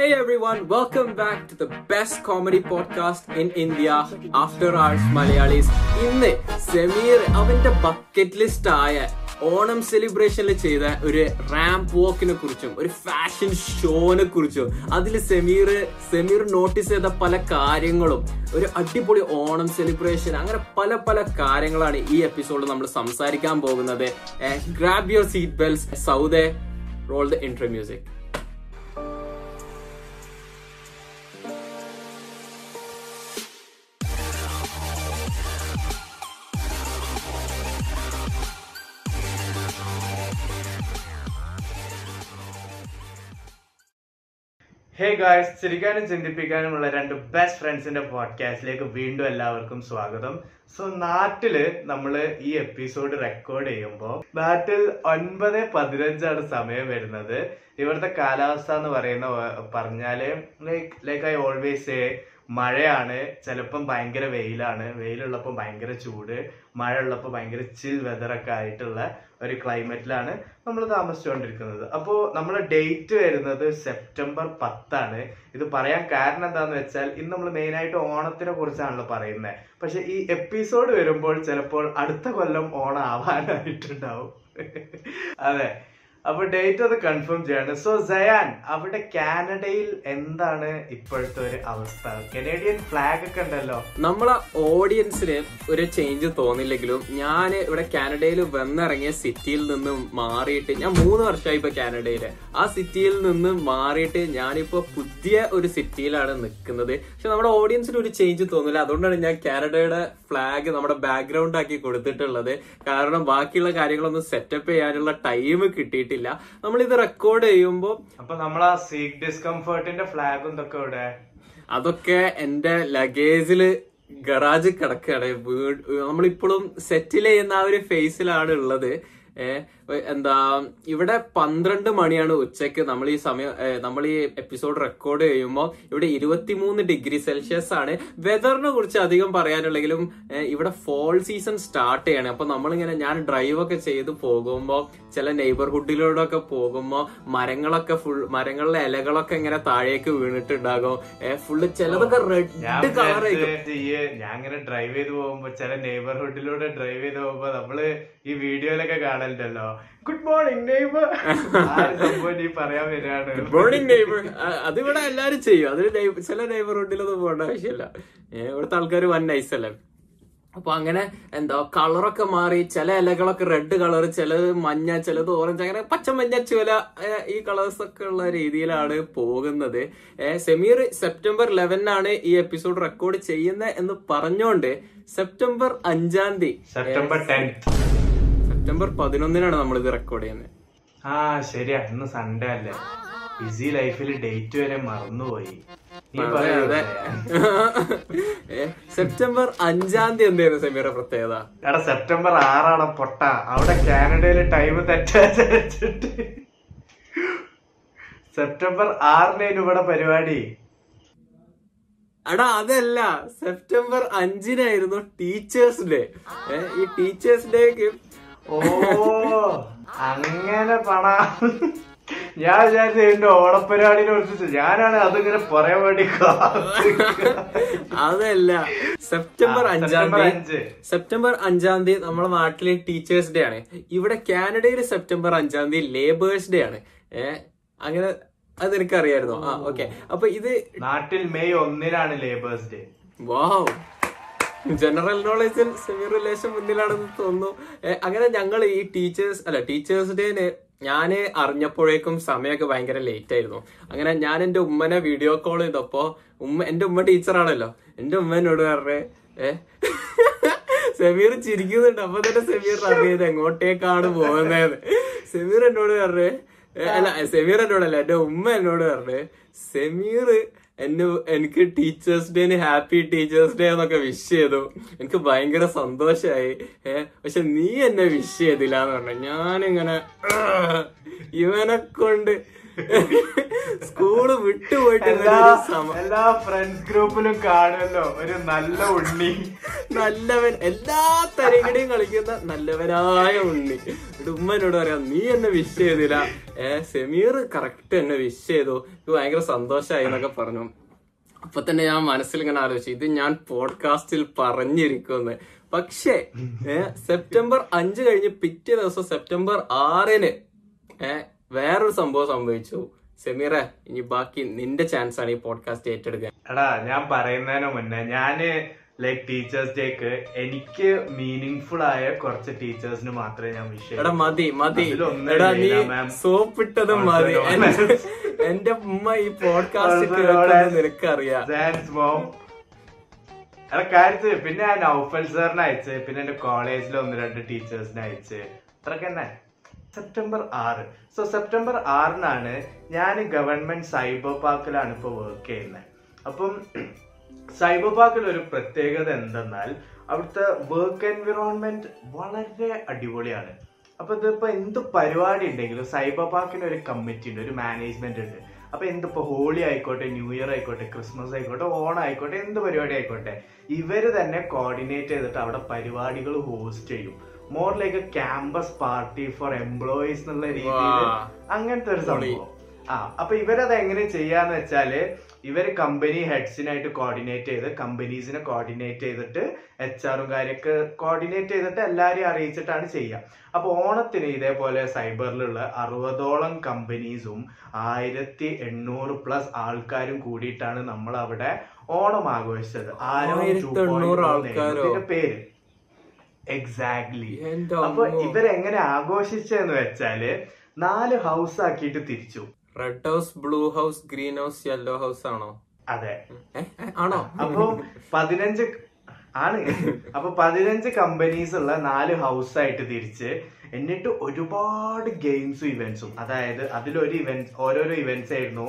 Hey everyone, welcome back to the best comedy podcast in India, After Hours Malayalis. ഇന്ന് സെമീർ അവന്റെ bucket list ആയ ഓണം സെലിബ്രേഷനിൽ ചെയ്ത ഒരു ramp വാക്കിനെ കുറിച്ചും ഒരു ഫാഷൻ ഷോനെ കുറിച്ചും അതിൽ സെമീർ സെമീർ നോട്ടീസ് ചെയ്ത പല കാര്യങ്ങളും ഒരു അടിപൊളി ഓണം സെലിബ്രേഷൻ അങ്ങനെ പല പല കാര്യങ്ങളാണ് ഈ എപ്പിസോഡിൽ നമ്മൾ സംസാരിക്കാൻ പോകുന്നത്. Grab your seat belts so they roll the intro music hey guys ചിരിക്കാനും ചിന്തിപ്പിക്കാനുമുള്ള രണ്ട് ബെസ്റ്റ് ഫ്രണ്ട്സിന്റെ പോഡ്കാസ്റ്റിലേക്ക് വീണ്ടും എല്ലാവർക്കും സ്വാഗതം. സോ നാട്ടിൽ നമ്മൾ ഈ എപ്പിസോഡ് റെക്കോർഡ് ചെയ്യുമ്പോൾ നാട്ടിൽ ഒൻപത് പതിനഞ്ചാണ് സമയം വരുന്നത്. ഇവിടുത്തെ കാലാവസ്ഥ എന്ന് പറയുന്ന പറഞ്ഞാൽ like like I always say മഴയാണ് ചിലപ്പം ഭയങ്കര വെയിലാണ്. വെയിലുള്ളപ്പോൾ ഭയങ്കര ചൂട് മഴ ഉള്ളപ്പോൾ ഭയങ്കര ചിൽ വെതറൊക്കെ ആയിട്ടുള്ള ഒരു ക്ലൈമറ്റിലാണ് നമ്മൾ താമസിച്ചുകൊണ്ടിരിക്കുന്നത് അപ്പോ നമ്മുടെ ഡേറ്റ് വരുന്നത് സെപ്റ്റംബർ പത്താണ്. ഇത് പറയാൻ കാരണം എന്താന്ന് വെച്ചാൽ ഇന്ന് നമ്മൾ മെയിൻ ആയിട്ട് ഓണത്തിനെ കുറിച്ചാണല്ലോ പറയുന്നത് പക്ഷെ ഈ എപ്പിസോഡ് വരുമ്പോൾ ചിലപ്പോൾ അടുത്ത കൊല്ലം ഓണം ആവാനായിട്ടുണ്ടാവും അതെ. അപ്പൊ ഡേറ്റ് അത് കൺഫേം ചെയ്യാണ്. സോ സയാൻ അവിടെ കാനഡയിൽ എന്താണ് ഇപ്പോഴത്തെ ഒരു അവസ്ഥ? കനേഡിയൻ ഫ്ലാഗ് ഒക്കെ ഉണ്ടല്ലോ. നമ്മളെ ഓഡിയൻസിന് ഒരു ചേഞ്ച് തോന്നില്ലെങ്കിലും ഞാൻ ഇവിടെ കാനഡയിൽ വന്നിറങ്ങിയ സിറ്റിയിൽ നിന്ന് മാറിയിട്ട് ഞാൻ മൂന്ന് വർഷമായി ഇപ്പൊ കാനഡയിൽ. ആ സിറ്റിയിൽ നിന്ന് മാറിയിട്ട് ഞാനിപ്പോ പുതിയ ഒരു സിറ്റിയിലാണ് നിൽക്കുന്നത്. പക്ഷെ നമ്മുടെ ഓഡിയൻസിന് ഒരു ചേഞ്ച് തോന്നില്ല. അതുകൊണ്ടാണ് ഞാൻ കാനഡയുടെ ഫ്ലാഗ് നമ്മുടെ ബാക്ക്ഗ്രൗണ്ട് ആക്കി കൊടുത്തിട്ടുള്ളത്. കാരണം ബാക്കിയുള്ള കാര്യങ്ങളൊന്നും സെറ്റപ്പ് ചെയ്യാനുള്ള ടൈം കിട്ടിയിട്ടില്ല. നമ്മൾ ഇത് റെക്കോർഡ് ചെയ്യുമ്പോൾ അപ്പൊ നമ്മൾ ആ സീറ്റ് ഡിസ്കംഫേർട്ടിന്റെ ഫ്ലാഗും ഇതൊക്കെ ഇവിടെ അതൊക്കെ എന്റെ ലഗേജിൽ ഗറാജ് കിടക്കുകയാണ്. നമ്മളിപ്പോഴും സെറ്റിൽ ചെയ്യുന്ന ആ ഒരു ഫേസിലാണ് ഉള്ളത്. എന്താ ഇവിടെ പന്ത്രണ്ട് മണിയാണ് ഉച്ചയ്ക്ക് നമ്മൾ ഈ സമയം നമ്മൾ ഈ എപ്പിസോഡ് റെക്കോർഡ് ചെയ്യുമ്പോൾ ഇവിടെ ഇരുപത്തിമൂന്ന് ഡിഗ്രി സെൽഷ്യസ് ആണ്. വെതറിനെ കുറിച്ച് അധികം പറയാനുള്ളെങ്കിലും ഇവിടെ ഫോൾ സീസൺ സ്റ്റാർട്ട് ചെയ്യണം. അപ്പൊ നമ്മളിങ്ങനെ ഞാൻ ഡ്രൈവ് ഒക്കെ ചെയ്ത് പോകുമ്പോൾ ചില നെയ്ബർഹുഡിലൂടെ ഒക്കെ പോകുമ്പോൾ മരങ്ങളൊക്കെ ഫുൾ മരങ്ങളിലെ ഇലകളൊക്കെ ഇങ്ങനെ താഴേക്ക് വീണിട്ടുണ്ടാകും. ഫുള്ള് ചിലതൊക്കെ റെഡ് കളർ ഞാൻ ഇങ്ങനെ ഡ്രൈവ് ചെയ്ത് പോകുമ്പോ ചില നെയ്ബർഹുഡിലൂടെ ഡ്രൈവ് ചെയ്ത് പോകുമ്പോ നമ്മൾ ഈ വീഡിയോയിലൊക്കെ കാണലുണ്ടല്ലോ ഗുഡ് മോർണിംഗ് നെയ്ബർ സംഭവം പറയാൻ വരികയാണ്? ഗുഡ് മോർണിംഗ് നെയ്ബർ അതിവിടെ എല്ലാരും ചെയ്യും. അതിന് ചില നെയ്ബർഹുഡിലൊന്നും പോകേണ്ട ആവശ്യമില്ല. ഇവിടുത്തെ ആൾക്കാർ വൻ നൈസ് അല്ലേ? അപ്പൊ അങ്ങനെ എന്താ കളറൊക്കെ മാറി ചില ഇലകളൊക്കെ റെഡ് കളർ ചിലത് മഞ്ഞ ചിലത് ഓറഞ്ച് അങ്ങനെ പച്ച മഞ്ഞ ചുവല ഈ കളേഴ്സ് ഒക്കെ ഉള്ള രീതിയിലാണ് പോകുന്നത്. സെമീർ സെപ്റ്റംബർ ലെവനാണ് ഈ എപ്പിസോഡ് റെക്കോർഡ് ചെയ്യുന്നത് എന്ന് പറഞ്ഞോണ്ട് സെപ്റ്റംബർ അഞ്ചാം തീയതി. സെപ്റ്റംബർ ടെൻത്ത് സെപ്റ്റംബർ പതിനൊന്നിനാണ് നമ്മൾ ഇത് റെക്കോർഡ് ചെയ്യുന്നത്. ആ ശരിയാ. ഇന്ന് സൺഡേ അല്ലേ? ബിസി ലൈഫിൽ ഡേറ്റ് വരെ മറന്നുപോയി. സെപ്റ്റംബർ അഞ്ചാം തീയതി എന്തായിരുന്നു സെമിയുടെ പ്രത്യേകത? എടാ സെപ്റ്റംബർ ആറാണ് പൊട്ട. അവിടെ കാനഡയിൽ ടൈം തെറ്റിട്ട് സെപ്റ്റംബർ ആറിനേനു ഇവിടെ പരിപാടി. എടാ അതല്ല. സെപ്റ്റംബർ അഞ്ചിനായിരുന്നു ടീച്ചേഴ്സ് ഡേ ഈ ടീച്ചേഴ്സ് ഡേക്ക് ഓ അങ്ങനെ പണ. ഞാൻ വിചാരിച്ചു എന്റെ ഓണപ്പരിപാടിനെ കുറിച്ച് ഞാനാണ് അതിങ്ങനെ പറയാൻ വേണ്ടി. അതല്ല. സെപ്റ്റംബർ അഞ്ചാം തീയതി. സെപ്റ്റംബർ അഞ്ചാം തീയതി നമ്മുടെ നാട്ടിലെ ടീച്ചേഴ്സ് ഡേ ആണ്. ഇവിടെ കാനഡയിൽ സെപ്റ്റംബർ അഞ്ചാം തീയതി ലേബേഴ്സ് ഡേ ആണ്. ഏഹ് അങ്ങനെ അത് എനിക്കറിയായിരുന്നു ആ ഓക്കെ അപ്പൊ ഇത് നാട്ടിൽ മെയ് ഒന്നിനാണ് ലേബേഴ്സ് ഡേ വാവ് ജനറൽ നോളജിൽ സെമി റിലേഷൻ മുന്നിലാണെന്ന് തോന്നുന്നു. അങ്ങനെ ഞങ്ങൾ ഈ ടീച്ചേഴ്സ് അല്ല ടീച്ചേഴ്സ് ഡേന് ഞാൻ അറിഞ്ഞപ്പോഴേക്കും സമയമൊക്കെ ഭയങ്കര ലേറ്റ് ആയിരുന്നു. അങ്ങനെ ഞാൻ എന്റെ ഉമ്മനെ വീഡിയോ കോൾ ചെയ്തപ്പോൾ ഉമ്മ എന്റെ ഉമ്മ ടീച്ചറാണല്ലോ എന്റെ ഉമ്മ എന്നോട് പറഞ്ഞേ ഏ? സെമീർ ചിരിക്കുന്നുണ്ട്. അപ്പൊ തന്നെ സെമീർ അറിയത് എങ്ങോട്ടേക്കാണ് പോകുന്നത് സെമീർ എന്നോട് പറഞ്ഞേ അല്ല സെമീർ എന്നോടല്ല എന്റെ ഉമ്മ എന്നോട് പറഞ്ഞേ സെമീർ എന്നെ എനിക്ക് ടീച്ചേഴ്സ് ഡേന് ഹാപ്പി ടീച്ചേഴ്സ് ഡേ എന്നൊക്കെ വിഷ് ചെയ്തു. എനിക്ക് ഭയങ്കര സന്തോഷമായി ഏ പക്ഷെ നീ എന്നെ വിഷ് ചെയ്തില്ല എന്ന് പറഞ്ഞു. ഞാനിങ്ങനെ "ആഹ്, ഇവനെ കൊണ്ട് സ്കൂൾ വിട്ടുപോയിട്ട് എല്ലാ ഫ്രണ്ട്സ് ഗ്രൂപ്പിലും കാണുമല്ലോ. ഒരു നല്ല ഉണ്ണി. നല്ലവൻ എല്ലാ തരകടിയും കളിക്കുന്ന നല്ലവനായ ഉണ്ണി. ഉമ്മനോട് പറയാം നീ എന്നെ വിഷ് ചെയ്തില്ല. ഏ സെമീർ കറക്റ്റ് എന്നെ വിഷ് ചെയ്തു. ഇത് ഭയങ്കര സന്തോഷമായി എന്നൊക്കെ പറഞ്ഞു. അപ്പൊ തന്നെ ഞാൻ മനസ്സിൽ ഇങ്ങനെ ആലോചിച്ചു. ഇത് ഞാൻ പോഡ്കാസ്റ്റിൽ പറഞ്ഞിരിക്കുമെന്ന്. പക്ഷേ സെപ്റ്റംബർ അഞ്ച് കഴിഞ്ഞ് പിറ്റേ ദിവസം സെപ്റ്റംബർ ആറിന് ഏ വേറൊരു സംഭവം സംഭവിച്ചു. സെമീറ ഇനി ബാക്കി നിന്റെ ചാൻസ് ആണ് ഈ പോഡ്കാസ്റ്റ് ഏറ്റെടുക്കാൻ. എടാ ഞാൻ പറയുന്നതിന് മുന്നേ ഞാൻ ലൈക് ടീച്ചേഴ്സ് ഡേക്ക് എനിക്ക് മീനിങ് ആയ കുറച്ച് ടീച്ചേഴ്സിന് മാത്രമേ ഞാൻ വിഷയം എടാ മതി മതി. എടാ നീ സോപ്പിട്ടത് മതി. എന്റെ- ഉമ്മ ഈ പോഡ്കാസ്റ്റ് നിനക്കറിയാം. എടാ കാര്യത്തിൽ പിന്നെ ഞാൻ നൗഫൽ സാറിന് അയച്ച് പിന്നെ എന്റെ കോളേജിലെ ഒന്ന് രണ്ട് ടീച്ചേഴ്സിനെ അയച്ച്. അത്രയ്ക്ക് തന്നെ സെപ്റ്റംബർ ആറ്. സോ സെപ്റ്റംബർ ആറിനാണ് ഞാൻ ഗവൺമെന്റ് സൈബർ പാർക്കിലാണ് ഇപ്പൊ വർക്ക് ചെയ്യുന്നത് അപ്പം സൈബർ പാർക്കിൽ ഒരു പ്രത്യേകത എന്തെന്നാൽ അവിടുത്തെ വർക്ക് എൻവിറോൺമെന്റ് വളരെ അടിപൊളിയാണ്. അപ്പൊ ഇതിപ്പോ എന്ത് പരിപാടി ഉണ്ടെങ്കിലും സൈബർ പാർക്കിന് ഒരു കമ്മിറ്റി ഉണ്ട് ഒരു മാനേജ്മെന്റ് ഉണ്ട്. അപ്പൊ എന്തിപ്പോ ഹോളി ആയിക്കോട്ടെ ന്യൂ ഇയർ ആയിക്കോട്ടെ ക്രിസ്മസ് ആയിക്കോട്ടെ ഓണം ആയിക്കോട്ടെ എന്ത് പരിപാടി ആയിക്കോട്ടെ ഇവർ തന്നെ കോർഡിനേറ്റ് ചെയ്തിട്ട് അവിടെ പരിപാടികൾ ഹോസ്റ്റ് ചെയ്യും. More like a campus party for employees എന്നുള്ള രീതിയിൽ അങ്ങനത്തെ ഒരു സംഭവം. ആ അപ്പൊ ഇവരത് എങ്ങനെ ചെയ്യാന്ന് വെച്ചാൽ ഇവർ കമ്പനി ഹെഡ്സിനായിട്ട് കോർഡിനേറ്റ് ചെയ്ത് കമ്പനീസിനെ കോർഡിനേറ്റ് ചെയ്തിട്ട് എച്ച് ആറും കാര്യമൊക്കെ കോർഡിനേറ്റ് ചെയ്തിട്ട് എല്ലാരെയും അറിയിച്ചിട്ടാണ് ചെയ്യുക അപ്പൊ ഓണത്തിന് ഇതേപോലെ സൈബറിലുള്ള അറുപതോളം കമ്പനീസും ആയിരത്തി എണ്ണൂറ് പ്ലസ് ആൾക്കാരും കൂടിയിട്ടാണ് നമ്മൾ അവിടെ ഓണം ആഘോഷിച്ചത്. ആരോ 1800 2.0 ആൾക്കാരോ? ഇതിന്റെ പേര്. എക്സാക്ട്ലി അപ്പൊ. ഇവരെങ്ങനെ ആഘോഷിച്ചെന്ന് വെച്ചാൽ നാല് ഹൗസ് ആക്കിയിട്ട് തിരിച്ചു. Red house blue house green house yellow house ആണോ? അതെ. ആണോ? അപ്പൊ പതിനഞ്ച് ആണ്. അപ്പൊ പതിനഞ്ച് കമ്പനീസ് ഉള്ള നാല് ഹൗസ് ആയിട്ട് തിരിച്ച് എന്നിട്ട് ഒരുപാട് ഗെയിംസും ഇവന്റ്സും അതായത് അതിലൊരു ഇവന്റ് ഓരോരോ ഇവന്റ്സ് ആയിരുന്നു.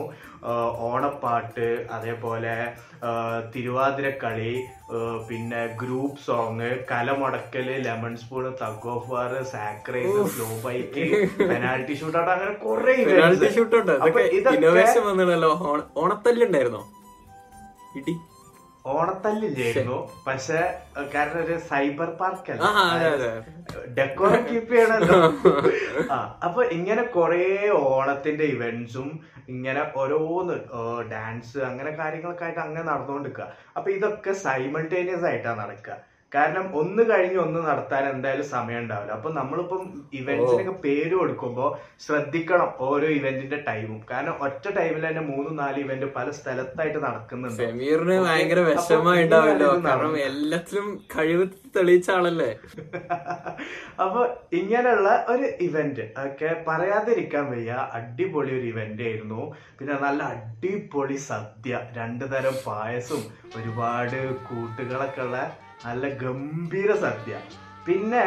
ഓണപ്പാട്ട് അതേപോലെ തിരുവാതിരക്കളി പിന്നെ group song കലമുടക്കൽ lemon spoon tug of war sack race slow bike penalty shoot out അങ്ങനെ കുറെ പെനാൾട്ടി ഷൂട്ട് ഇന്നോവേഷൻ വന്നിടല്ലോ ഓണത്തല്ലുണ്ടായിരുന്നോ ഇടി. ഓണത്തല്ലില്ലായിരുന്നു. പക്ഷെ കാരണം ഒരു സൈബർ പാർക്ക് അല്ല. ഡെക്കോർ കീപ്പ് ചെയ്യണല്ലോ. ആ അപ്പൊ ഇങ്ങനെ കൊറേ ഓണത്തിന്റെ ഇവന്റ്സും ഇങ്ങനെ ഓരോന്ന് ഡാൻസ് അങ്ങനെ കാര്യങ്ങളൊക്കെ ആയിട്ട് അങ്ങനെ നടന്നുകൊണ്ടിരിക്കുക. അപ്പൊ ഇതൊക്കെ സൈമൾട്ടേനിയസ് ആയിട്ടാണ് നടക്കുക. കാരണം ഒന്ന് കഴിഞ്ഞ് ഒന്ന് നടത്താൻ എന്തായാലും സമയം ഉണ്ടാവില്ല അപ്പൊ നമ്മളിപ്പം ഇവന്റ്സിനൊക്കെ പേര് കൊടുക്കുമ്പോൾ ശ്രദ്ധിക്കണം ഓരോ ഇവന്റിന്റെ ടൈമും കാരണം ഒറ്റ ടൈമിൽ തന്നെ മൂന്നും നാല് ഇവന്റ് പല സ്ഥലത്തായിട്ട് നടക്കുന്നുണ്ട്. സമീറിന്. ഭയങ്കര കാരണം. എല്ലാത്തിലും കഴിവ് തെളിയിച്ച ആളല്ലേ? അപ്പൊ ഇങ്ങനെയുള്ള ഒരു ഇവന്റ് ഒക്കെ പറയാതിരിക്കാൻ വയ്യ. അടിപൊളി ഒരു ഇവന്റ് ആയിരുന്നു. പിന്നെ നല്ല അടിപൊളി സദ്യ. രണ്ടു തരം പായസം. ഒരുപാട് കൂട്ടുകളൊക്കെ ഉള്ള നല്ല ഗംഭീര സദ്യ. പിന്നെ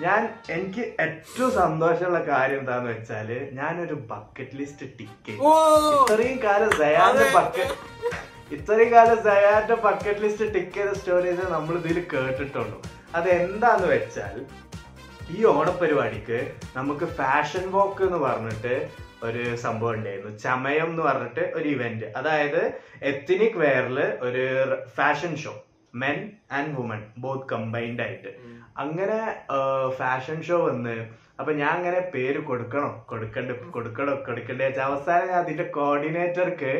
ഞാൻ എനിക്ക് ഏറ്റവും സന്തോഷമുള്ള കാര്യം എന്താന്ന് വെച്ചാൽ ഞാനൊരു ബക്കറ്റ് ലിസ്റ്റ് ടിക്കറ്റ് ഇത്രയും കാലം സയാന്റെ ബക്കറ്റ് ഇത്രയും കാലം സയാന്റെ ബക്കറ്റ് ലിസ്റ്റ് ടിക്ക് ചെയ്ത സ്റ്റോറീസ് നമ്മൾ ഇതിൽ കേട്ടിട്ടുള്ളൂ അത് എന്താന്ന് വെച്ചാൽ ഈ ഓണപരിപാടിക്ക് നമുക്ക് ഫാഷൻ വോക്ക് എന്ന് പറഞ്ഞിട്ട് ഒരു സംഭവം ഉണ്ടായിരുന്നു. ചമയം എന്ന് പറഞ്ഞിട്ട് ഒരു ഇവന്റ് അതായത് എത്തിനിക് വെയറിൽ ഒരു fashion show men and woman both combined ആയിട്ട്. അങ്ങനെ ഫാഷൻ ഷോ വന്ന് അപ്പൊ ഞാൻ അങ്ങനെ പേര് കൊടുക്കണോ കൊടുക്കണ്ട കൊടുക്കണോ കൊടുക്കണ്ടേ വെച്ചാൽ അവസാനം ഞാൻ അതിന്റെ കോർഡിനേറ്റർക്ക്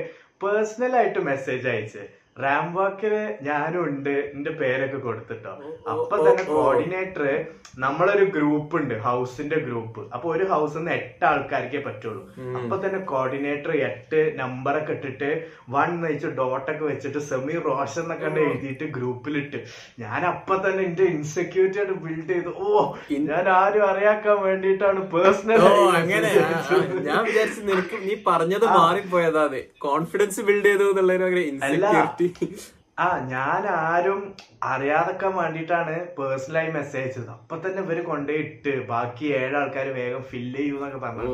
പേഴ്സണൽ ആയിട്ട് മെസ്സേജ് അയച്ച്. റാം വാക്കിൽ ഞാനും ഉണ്ട് എന്റെ പേരൊക്കെ കൊടുത്തിട്ടോ അപ്പൊ തന്നെ കോർഡിനേറ്റർ നമ്മളൊരു ഗ്രൂപ്പ് ഉണ്ട് ഹൗസിന്റെ ഗ്രൂപ്പ്. അപ്പൊ ഒരു ഹൗസിൽ നിന്ന് എട്ട് ആൾക്കാർക്കേ പറ്റുള്ളൂ. അപ്പൊ തന്നെ കോർഡിനേറ്റർ എട്ട് നമ്പറൊക്കെ ഇട്ടിട്ട് വൺ നയിച്ച് ഡോട്ടൊക്കെ വെച്ചിട്ട് സെമി റോഷൻ എന്നൊക്കെ എഴുതിയിട്ട് ഗ്രൂപ്പിലിട്ട്. ഞാൻ അപ്പൊ തന്നെ എന്റെ ഇൻസെക്യൂരിറ്റി ആയിട്ട് ബിൽഡ് ചെയ്ത്. ഓ ഞാൻ ആരും അറിയാക്കാൻ വേണ്ടിയിട്ടാണ് പേഴ്സണൽ അങ്ങനെ. ഞാൻ വിചാരിച്ചു നിനക്ക് നീ പറഞ്ഞത് മാറിപ്പോയതാ കോൺഫിഡൻസ് ബിൽഡ് ചെയ്തു എന്നുള്ളതിന് ഇൻസെക്യൂരിറ്റി ആ ഞാൻ ആരും അറിയാതൊക്കെ വേണ്ടിയിട്ടാണ് പേഴ്സണലായി മെസ്സേജ് അയച്ചത്. അപ്പൊ തന്നെ ഇവർ കൊണ്ടേ ഇട്ട് ബാക്കി ഏഴ് ആൾക്കാർ വേഗം ഫില്ല് ചെയ്യൂന്നൊക്കെ പറഞ്ഞു.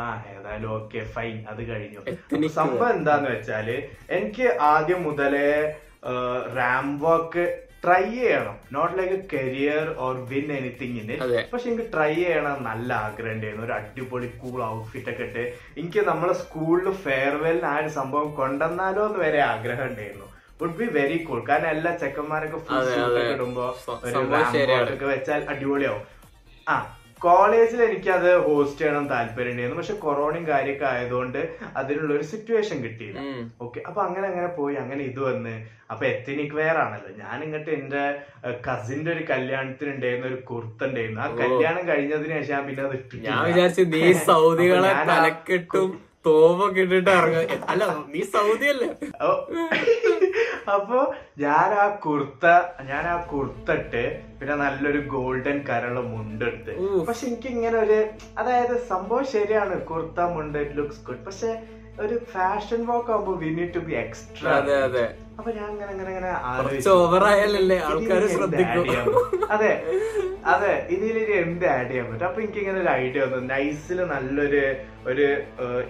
ആ ഏതായാലും ഓക്കെ ഫൈൻ അത് കഴിഞ്ഞു. സംഭവം എന്താന്ന് വെച്ചാൽ എനിക്ക് ആദ്യം മുതലേ റാം വാക്ക് ട്രൈ ചെയ്യണം. Not like a career or win anything in. പക്ഷെ എനിക്ക് ട്രൈ ചെയ്യണം നല്ല ആഗ്രഹം ഉണ്ടായിരുന്നു. ഒരു അടിപൊളി കൂൾ ഔട്ട്ഫിറ്റ് ഒക്കെ ഇട്ട് എനിക്ക് നമ്മളെ സ്കൂളിൽ ഫെയർവെല്ലിന് ആ ഒരു സംഭവം കൊണ്ടുവന്നാലോ എന്ന് വരെ ആഗ്രഹം ഉണ്ടായിരുന്നു. വുഡ് ബി വെരി കൂൾ കാരണം എല്ലാ ചെക്കന്മാരൊക്കെ ഫുൾ ഇടുമ്പോ ഒരു വെച്ചാൽ അടിപൊളിയാവും. ആ കോളേജിൽ എനിക്കത് ഹോസ്റ്റ് ചെയ്യണം താല്പര്യം ഉണ്ടായിരുന്നു പക്ഷെ കൊറോണയും കാര്യമൊക്കെ ആയതുകൊണ്ട് അതിനുള്ള ഒരു സിറ്റുവേഷൻ കിട്ടിയില്ല. ഓക്കെ അപ്പൊ അങ്ങനെ അങ്ങനെ പോയി അങ്ങനെ ഇത് വന്ന്. അപ്പൊ എത്തനിക് വെയർ ആണല്ലോ. ഞാൻ ഇങ്ങോട്ട് എന്റെ കസിന്റെ ഒരു കല്യാണത്തിന് ഉണ്ടായിരുന്ന ഒരു കുർത്ത ഉണ്ടായിരുന്നു ആ കല്യാണം കഴിഞ്ഞതിന് ശേഷം ഞാൻ പിന്നെ അത്. ഞാൻ വിചാരിച്ചു നീ സൗദികളെ തലക്കെട്ടും തോമൊക്കെ ഇട്ടിട്ട് ഇറങ്ങും അല്ല നീ സൗദി അല്ലേ. അപ്പൊ ഞാൻ ആ കുർത്ത ഞാൻ ആ കുർത്തട്ട് പിന്നെ നല്ലൊരു ഗോൾഡൻ കരള മുണ്ടെടുത്ത്. പക്ഷെ എനിക്ക് ഇങ്ങനെ ഒരു അതായത് സംഭവം ശരിയാണ് കുർത്ത മുണ്ട് ലുക്സ് ഗുഡ് പക്ഷെ ഒരു ഫാഷൻ വാക്ക് ആകുമ്പോ we need to be extra അതെ അതെ. അപ്പൊ ഞാൻ അങ്ങനെ അങ്ങനെ അങ്ങനെ ആലോചിച്ചു. ആൾക്കാര് ശ്രദ്ധിക്കും? അതെ അതെ ഇതിലൊരു എന്ത് ആഡ് ചെയ്യാൻ പറ്റും അപ്പൊ എനിക്ക് ഇങ്ങനെ ഒരു ഐഡിയ വന്നു നൈസിൽ നല്ലൊരു ഒരു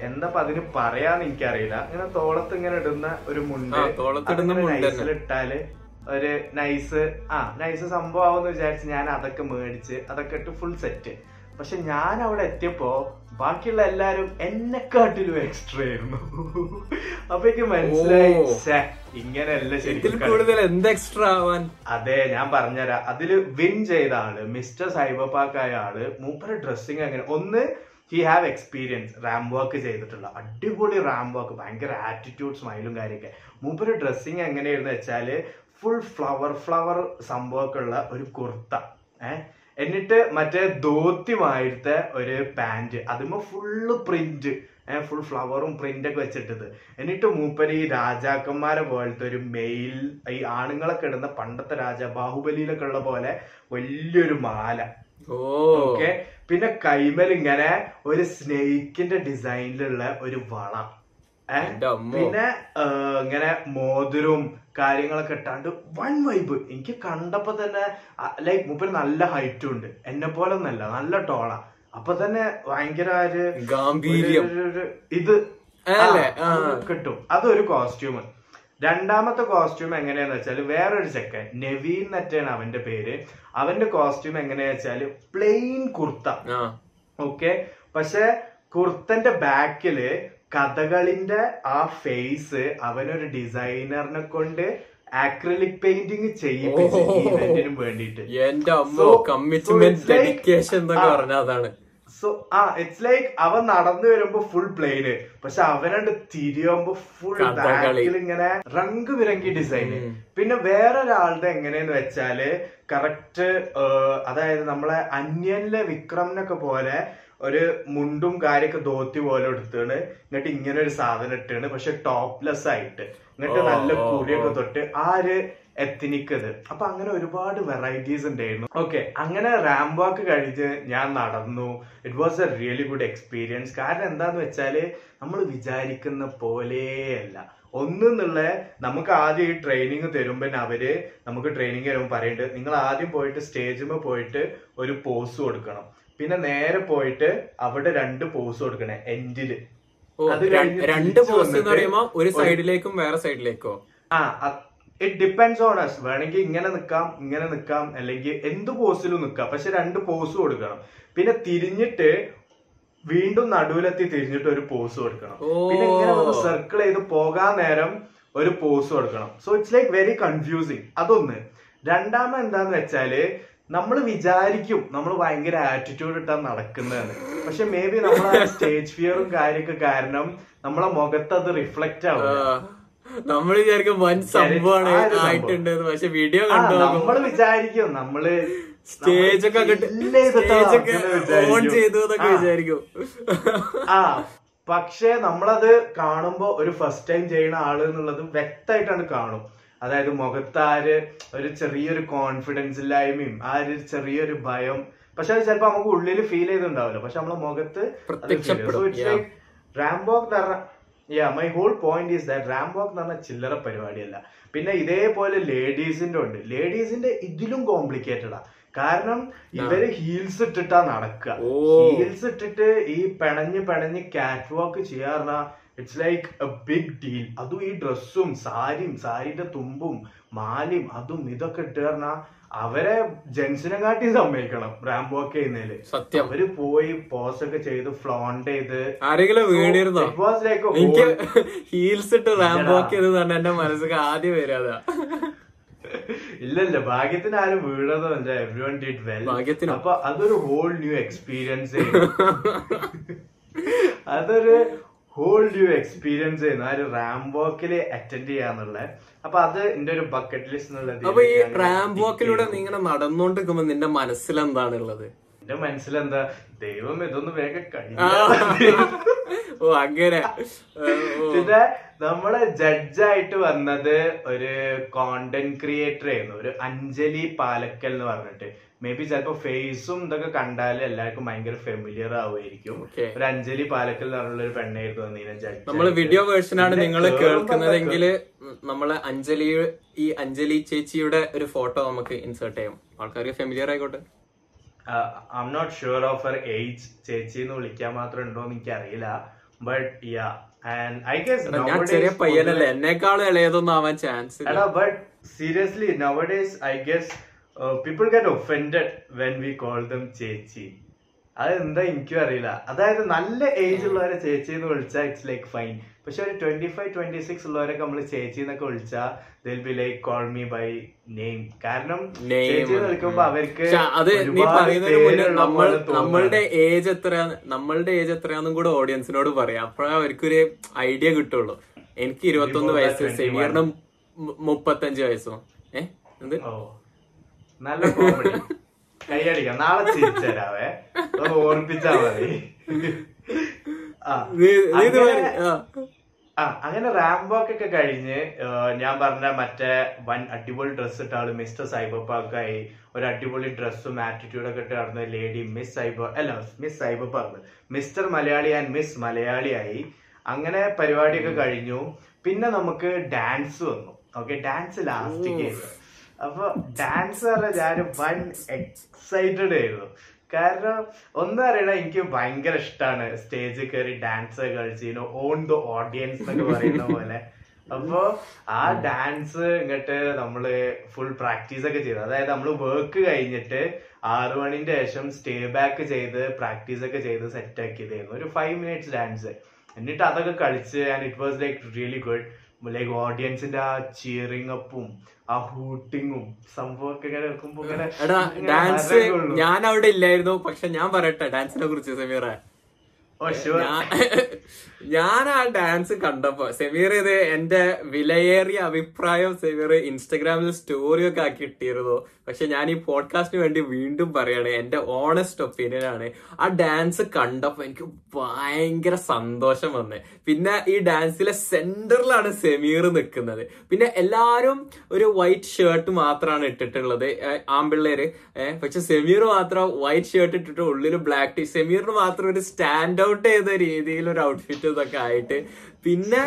എന്താ അതിന് പറയാന്ന് എനിക്കറിയില്ല ഇങ്ങനെ തോളത്ത് ഇങ്ങനെ ഇടുന്ന ഒരു മുണ്ട്. നൈസിൽ ഇട്ടാൽ ഒരു നൈസ് ആ നൈസ് സംഭവം ആവുമെന്ന് വിചാരിച്ച് ഞാൻ അതൊക്കെ മേടിച്ച് അതൊക്കെ ഇട്ട് ഫുൾ സെറ്റ് പക്ഷെ ഞാൻ അവിടെ എത്തിയപ്പോ ബാക്കിയുള്ള എല്ലാരും എന്നെക്കാട്ടിലും എക്സ്ട്രാ ആയിരുന്നു അപ്പൊ എനിക്ക് മനസ്സിലായി ഓ. "ശ്ശെ, ഇങ്ങനെയല്ല ഇതിൽ കൂടുതൽ എന്ത് എക്സ്ട്രാ ആവാൻ? അതെ ഞാൻ പറഞ്ഞുതരാം. അതിൽ വിൻ ചെയ്ത ആൾ മിസ്റ്റർ സൈബർപാക്കായ ആൾ മൂപ്പര ഡ്രസ്സിങ് അങ്ങനെ ഒന്ന് he have experience ramp work ചെയ്തിട്ടുള്ള അടിപൊളി റാം വർക്ക് ഭയങ്കര ആറ്റിറ്റ്യൂഡ് സ്മൈലും കാര്യമൊക്കെ. മൂപ്പര ഡ്രസ്സിങ് എങ്ങനെയായിരുന്നു വെച്ചാൽ ഫുൾ ഫ്ലവർ ഫ്ലവർ സംഭവമൊക്കെ ഉള്ള ഒരു കുർത്ത ഏഹ് എന്നിട്ട് മറ്റേ ധോത്യമായിട്ട് ഒരു പാന്റ് അതിമ്മ ഫുള്ള് പ്രിന്റ് ഫുൾ ഫ്ലവറും പ്രിന്റൊക്കെ വെച്ചിട്ടത്. എന്നിട്ട് മൂപ്പര് ഈ രാജാക്കന്മാരെ പോലത്തെ ഒരു മെയിൽ ഈ ആണുങ്ങളൊക്കെ ഇടുന്ന പണ്ടത്തെ രാജ ബാഹുബലിയിലൊക്കെ ഉള്ള പോലെ വലിയൊരു മാല. ഓക്കെ? പിന്നെ കൈമൽ ഇങ്ങനെ ഒരു സ്നേഹിക്കിന്റെ ഡിസൈനിലുള്ള ഒരു വള? പിന്നെ ഇങ്ങനെ മോതിരവും കാര്യങ്ങളൊക്കെ ഇട്ടാണ്ട് വൺ വൈബ് എനിക്ക് കണ്ടപ്പോ തന്നെ ലൈക്ക് മൂപ്പര് നല്ല ഹൈറ്റും ഉണ്ട്. എന്നെ പോലെ ഒന്നല്ല നല്ല ടോള അപ്പൊ തന്നെ ഭയങ്കര ഒരു ഗാംഭീര്യം. ഇത്. കിട്ടും. അതൊരു കോസ്റ്റ്യൂം രണ്ടാമത്തെ കോസ്റ്റ്യൂം എങ്ങനെയാന്ന് വെച്ചാൽ വേറൊരു ചെക്കൻ നവീൻ നറ്റാണ് അവന്റെ പേര്. അവന്റെ കോസ്റ്റ്യൂം എങ്ങനെയാ വെച്ചാൽ പ്ലെയിൻ കുർത്ത. ഓക്കെ? പക്ഷെ കുർത്തന്റെ ബാക്കിൽ കഥകളിന്റെ ആ ഫേസ് അവനൊരു ഡിസൈനറിനെ കൊണ്ട് ആക്രലിക് പെയിന്റിങ് ചെയ്യിപ്പിച്ച് വേണ്ടിട്ട് എന്റെ അമ്മ കമ്മിറ്റ്മെന്റ് ഡെഡിക്കേഷൻ എന്നൊക്കെ പറഞ്ഞ അതാണ്. സോ ആ ഇറ്റ്സ് ലൈക്ക് അവൻ നടന്നു വരുമ്പോ ഫുൾ പ്ലെയിന് പക്ഷെ അവനണ്ട് തിരിയുമ്പോ ഫുൾ. ബാക്കിൽ ഇങ്ങനെ റങ്ക് വിരങ്കി ഡിസൈൻ. പിന്നെ വേറൊരാളുടെ എങ്ങനെയെന്ന് വെച്ചാൽ കറക്റ്റ് അതായത് നമ്മളെ അന്യനിലെ വിക്രമിനൊക്കെ പോലെ ഒരു മുണ്ടും കാര്യൊക്കെ ധോത്തി പോലെ എടുത്താണ്. എന്നിട്ട് ഇങ്ങനെ ഒരു സാധനം ഇട്ടാണ്. പക്ഷെ ടോപ്ലെസ് ആയിട്ട്. എന്നിട്ട് നല്ല കൂടിയൊക്കെ തൊട്ട് ആ ഒരു എത്തിനിക്കത് അപ്പൊ അങ്ങനെ ഒരുപാട് വെറൈറ്റീസ് ഉണ്ടായിരുന്നു. ഓക്കെ അങ്ങനെ റാംപ് വാക്ക് കഴിഞ്ഞ് ഞാൻ നടന്നു. It was a really good experience കാരണം എന്താന്ന് വെച്ചാൽ നമ്മൾ വിചാരിക്കുന്ന പോലെയല്ല. ഒന്നെന്നുള്ള നമുക്ക് ആദ്യം ഈ ട്രെയിനിങ് തരുമ്പോൾ അവർ നമുക്ക് ട്രെയിനിങ് തരുമ്പോൾ പറയുന്നുണ്ട് നിങ്ങൾ ആദ്യം പോയിട്ട് സ്റ്റേജിൽ പോയിട്ട് ഒരു പോസ് കൊടുക്കണം. പിന്നെ നേരെ പോയിട്ട് അവിടെ രണ്ട് പോസ് കൊടുക്കണേ എൻഡിൽ അത് രണ്ട് പോസ് എന്ന് പറയുമ്പോ ഒരു- സൈഡിലേക്കും വേറെ സൈഡിലേക്കോ ആ ഇറ്റ് ഡിപ്പെൻഡ്സ് ഓൺ അസ് വേണമെങ്കിൽ ഇങ്ങനെ നിൽക്കാം ഇങ്ങനെ നിൽക്കാം അല്ലെങ്കിൽ എന്ത് പോസിലും നിൽക്കാം. പക്ഷെ രണ്ട് പോസ് കൊടുക്കണം. പിന്നെ തിരിഞ്ഞിട്ട് വീണ്ടും നടുവിലെത്തി തിരിഞ്ഞിട്ട് ഒരു പോസ് കൊടുക്കണം. പിന്നെ ഇങ്ങനെ സർക്കിൾ ചെയ്ത് പോകാൻ നേരം ഒരു പോസ് കൊടുക്കണം. So it's like very confusing അതൊന്ന്. രണ്ടാമത് എന്താന്ന് വെച്ചാൽ നമ്മൾ വിചാരിക്കും നമ്മൾ ഭയങ്കര ആറ്റിറ്റ്യൂഡ് ഇട്ടാ നടക്കുന്നതെന്ന്. പക്ഷെ മേ ബി നമ്മളെ സ്റ്റേജ് ഫിയറും കാര്യമൊക്കെ കാരണം നമ്മളെ മുഖത്ത് അത് റിഫ്ലക്റ്റ് ആവും നമ്മൾ വിചാരിക്കും വൻ സംഭവമാണ് ആയിട്ടുണ്ട് പക്ഷെ വീഡിയോ കണ്ടു നമ്മൾ വിചാരിക്കും നമ്മൾ സ്റ്റേജ് ഒക്കെ സ്റ്റേജ് ഒക്കെ ഓൺ. ചെയ്തു എന്നൊക്കെ വിചാരിക്കും. ആ പക്ഷെ നമ്മളത് കാണുമ്പോ ഒരു ഫസ്റ്റ് ടൈം ചെയ്യുന്ന ആൾ എന്നുള്ളത് വ്യക്തമായിട്ടാണ് കാണും. അതായത് മുഖത്താര് ഒരു ചെറിയൊരു കോൺഫിഡൻസ് ഇല്ലായ്മയും ആ ഒരു ചെറിയൊരു ഭയം. പക്ഷെ അത് ചിലപ്പോ നമുക്ക് ഉള്ളിൽ ഫീൽ ചെയ്തിട്ടുണ്ടാവില്ല. പക്ഷെ നമ്മളെ മുഖത്ത് പ്രത്യക്ഷപ്പെടും, yeah my whole point is that ramp walk എന്ന് പറഞ്ഞ ചില്ലറ പരിപാടിയല്ല. പിന്നെ ഇതേപോലെ ലേഡീസിന്റെ ഉണ്ട്. ലേഡീസിന്റെ ഇതിലും കോംപ്ലിക്കേറ്റഡാ കാരണം ഇവർ ഹീൽസ് ഇട്ടിട്ടാ നടക്കുക. ഹീൽസ് ഇട്ടിട്ട് ഈ പെണഞ്ഞ് പെണഞ്ഞ് catwalk ചെയ്യാറുന്ന it's like a big deal അതും ഈ ഡ്രസ്സും സാരിയും സാരിന്റെ തുമ്പും മാലയും അതും ഇതൊക്കെ ഇട്ട് പറഞ്ഞാ അവരെ ജെൻസിനെ കാട്ടി സമ്മതിക്കണം റാംബോ ഒക്കെ ചെയ്യുന്നതിൽ. സത്യം. അവർ പോയി പോസ് ഒക്കെ ചെയ്ത് ഫ്ലോണ്ട് ചെയ്ത്. ആരെങ്കിലും വീണിരുന്നോ? എനിക്ക് ഹീൽസ് ഇട്ട് റാംബോ ഒക്കെ ചെയ്ത് തന്നെ എന്റെ മനസ്സിൽ ആദ്യം വരാതാ ഇല്ലല്ല ഭാഗ്യത്തിന് ആരും വീണതല്ല എവ്രി വൺ ഡിഡ് വെൽ ഭാഗ്യത്തിന്? അപ്പൊ അതൊരു ഹോൾ ന്യൂ എക്സ്പീരിയൻസ് അതൊരു ഹോൾ യു എക്സ്പീരിയൻസ് ചെയ്യുന്ന ആ ഒരു റാംബോക്കിൽ അറ്റൻഡ് ചെയ്യാന്നുള്ളത്. അപ്പൊ അത് എന്റെ ഒരു ബക്കറ്റ് ലിസ്റ്റ് എന്നുള്ളത് അപ്പൊ ഈ റാം വാക്കിലൂടെ നീ ഇങ്ങനെ നടന്നോണ്ടിരിക്കുമ്പോ നിന്റെ മനസ്സിൽ എന്താണുള്ളത് എന്റെ മനസ്സിലെന്താ? ദൈവം ഇതൊന്ന് വേഗം. കഴിഞ്ഞു ഓ അങ്ങനെ. പിന്നെ നമ്മൾ ജഡ്ജായിട്ട് വന്നത് ഒരു കോണ്ടന്റ് ക്രിയേറ്റർ ആയിരുന്നു. ഒരു അഞ്ജലി പാലക്കൽ എന്ന് പറഞ്ഞിട്ട്. മേ ബി ചിലപ്പോ ഫേസും ഇതൊക്കെ കണ്ടാൽ എല്ലാവർക്കും ഭയങ്കര ഫെമിലിയർ ആവുമായിരിക്കും. ഒരു അഞ്ജലി പാലക്കൽ എന്ന് പറഞ്ഞുള്ള ഒരു പെണ്ണായിരുന്നു നീന ജഡ്ജ് നമ്മൾ വീഡിയോ വേർഷൻ ആണ് നിങ്ങൾ കേൾക്കുന്നതെങ്കിൽ നമ്മൾ അഞ്ജലി ഈ അഞ്ജലി ചേച്ചിയുടെ ഒരു ഫോട്ടോ നമുക്ക് ഇൻസേർട്ട് ചെയ്യാം. ആൾക്കാർക്ക് ഫെമിലിയർ ആയിക്കോട്ടെ. I'm not sure of her age ചേച്ചി എന്ന് വിളിക്കാൻ മാത്രം ഉണ്ടോ എന്ന് എനിക്ക് അറിയില്ല but yeah and I guess ഞാൻ ചെറിയ പയ്യനല്ലേ. എന്നെക്കാളും ഇളയതൊന്നും ആവാൻ chance but seriously nowadays I guess people get offended when we call them ചേച്ചി. അത് എന്താ എനിക്കും അറിയില്ല. അതായത് നല്ല ഏജ് ഉള്ളവരെ ചേച്ചി എന്ന് വിളിച്ചാൽ ഇറ്റ്സ് ലൈക്ക് ഫൈൻ പക്ഷെ ഒരു ട്വന്റി ഫൈവ് ട്വന്റി സിക്സ് ഉള്ളവരൊക്കെ നമ്മൾ ചേച്ചി എന്നൊക്കെ വിളിച്ചാൽ they'll be like call me by name കാരണം Name. ചേച്ചി വിളിക്കുമ്പോ അവർക്ക് അത് നീ പറയുന്നതിന് മുന്നേ നമ്മൾ. നമ്മളുടെ ഏജ് എത്ര നമ്മളുടെ ഏജ് എത്രയാന്നും കൂടെ ഓഡിയൻസിനോട് പറയാം. അപ്പോഴേ അവർക്കൊരു ഐഡിയ കിട്ടുള്ളൂ. എനിക്ക് ഇരുപത്തൊന്ന് വയസ്സ് 21. സെമീറിന് മു- മുപ്പത്തഞ്ച് വയസ്സോ? ഏഹ് എന്ത്? നല്ല കോമഡി കൈയടിക്കാം. നാളെ ചിരിച്ചരാവേ ഒന്ന് ഓർപ്പിച്ചാ മതി. ആ അങ്ങനെ- റാംബോക്ക് ഒക്കെ കഴിഞ്ഞ് ഞാൻ പറഞ്ഞ മറ്റേ വൻ അടിപൊളി ഡ്രസ് ഇട്ട ആൾ മിസ്റ്റർ സൈബർ പാർക്കായി ഒരു അടിപൊളി ഡ്രസ്സും ആറ്റിറ്റ്യൂഡ് ഒക്കെ ഇട്ട് നടന്ന ലേഡി മിസ് സൈബർ അല്ല miss cyber park mister Malayali and miss Malayali ആയി അങ്ങനെ പരിപാടിയൊക്കെ കഴിഞ്ഞു. പിന്നെ നമുക്ക് ഡാൻസ് വന്നു. ഓക്കെ ഡാൻസ് ലാസ്റ്റ് ചെയ്തു അപ്പൊ ഡാൻസ് പറഞ്ഞാൽ ഞാൻ വൺ എക്സൈറ്റഡ് ആയിരുന്നു. കാരണം ഒന്നും അറിയണ എനിക്ക് ഭയങ്കര ഇഷ്ടമാണ് സ്റ്റേജിൽ കയറി ഡാൻസ് കളിച്ചു ഓൺ ദ ഓഡിയൻസ് എന്നൊക്കെ പറയുന്ന പോലെ. അപ്പൊ ആ ഡാൻസ് ഇങ്ങോട്ട് നമ്മൾ ഫുൾ പ്രാക്ടീസ് ഒക്കെ ചെയ്തു. അതായത് നമ്മൾ വർക്ക് കഴിഞ്ഞിട്ട് ആറു മണിന്റെ ശേഷം സ്റ്റേ ബാക്ക് ചെയ്ത് പ്രാക്ടീസ് ഒക്കെ ചെയ്ത് സെറ്റ് ആക്കിയതായിരുന്നു. ഒരു ഫൈവ് മിനിറ്റ്സ് ഡാൻസ് എന്നിട്ട് അതൊക്കെ കളിച്ച് and it was like really good like ഓഡിയൻസിന്റെ ആ ചിയറിംഗ് അപ്പും ആ ഹൂട്ടിങ്ങും സംഭവമൊക്കെ ഇങ്ങനെ കേൾക്കുമ്പോ ഇങ്ങനെ എടാ ഡാൻസ് ഞാൻ അവിടെ ഇല്ലായിരുന്നു പക്ഷെ ഞാൻ പറയട്ടെ ഡാൻസിനെ കുറിച്ച് സമീറ. ഞാൻ ഞാൻ ആ ഡാൻസ് കണ്ടപ്പോ സെമീർ ഇത് എന്റെ വിലയേറിയ അഭിപ്രായം സെമീർ ഇൻസ്റ്റഗ്രാമിൽ സ്റ്റോറി ഒക്കെ ആക്കി ഇട്ടിരുന്നു. പക്ഷെ ഞാൻ ഈ പോഡ്കാസ്റ്റിന് വേണ്ടി വീണ്ടും പറയാണ് എന്റെ ഓണസ്റ്റ് ഒപ്പീനിയൻ ആണ്. ആ ഡാൻസ് കണ്ടപ്പോ എനിക്ക് ഭയങ്കര സന്തോഷം വന്ന്. പിന്നെ ഈ ഡാൻസിലെ സെന്ററിലാണ് സെമീർ നിൽക്കുന്നത്. പിന്നെ എല്ലാരും ഒരു വൈറ്റ് ഷർട്ട് മാത്രമാണ് ഇട്ടിട്ടുള്ളത്. ആമ്പിള്ളേര്. പക്ഷെ സെമീർ മാത്രം വൈറ്റ് ഷർട്ട് ഇട്ടിട്ട് ഉള്ളിൽ ബ്ലാക്ക് ടീ സെമീറിന് മാത്രം ഒരു സ്റ്റാൻഡ് ഔട്ട് ചെയ്ത രീതിയിൽ ഒരു ഔട്ട്ഫിറ്റ് ഇതൊക്കെ ആയിട്ട്. പിന്നെ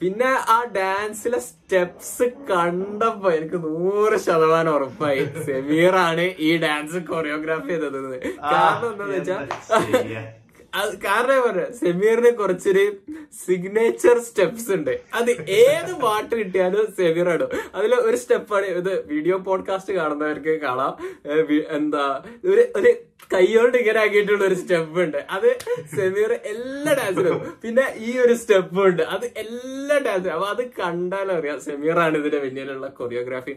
പിന്നെ ആ ഡാൻസിലെ സ്റ്റെപ്സ് കണ്ടപ്പോ എനിക്ക് നൂറ് ശതമാനം ഉറപ്പായി. സെമീറാണ് ഈ ഡാൻസ് കൊറിയോഗ്രാഫി ചെയ്തത് കാരണം എന്താന്ന് വെച്ചാ എന്താ ചെയ്യാ? അത് കാരണം പറയാ സെമീറിന് കുറച്ചൊരു സിഗ്നേച്ചർ സ്റ്റെപ്സ് ഉണ്ട്. അത് ഏത് പാട്ട് കിട്ടിയാലും സെമീർ ആടും അതിൽ ഒരു സ്റ്റെപ്പാണ് ഇത് വീഡിയോ പോഡ്കാസ്റ്റ് കാണുന്നവർക്ക് കാണാം. എന്താ ഒരു ഒരു കൈയോണ്ട് ഇങ്ങനെ ആക്കിയിട്ടുള്ള ഒരു സ്റ്റെപ്പ് ഉണ്ട്. അത് സെമീർ എല്ലാ ഡാൻസിലും പിന്നെ ഈ ഒരു സ്റ്റെപ്പ് ഉണ്ട്. അത് എല്ലാ ഡാൻസിലും അപ്പൊ അത് കണ്ടാലും അറിയാം സെമീറാണ് ഇതിന്റെ പിന്നിലുള്ള കൊറിയോഗ്രാഫി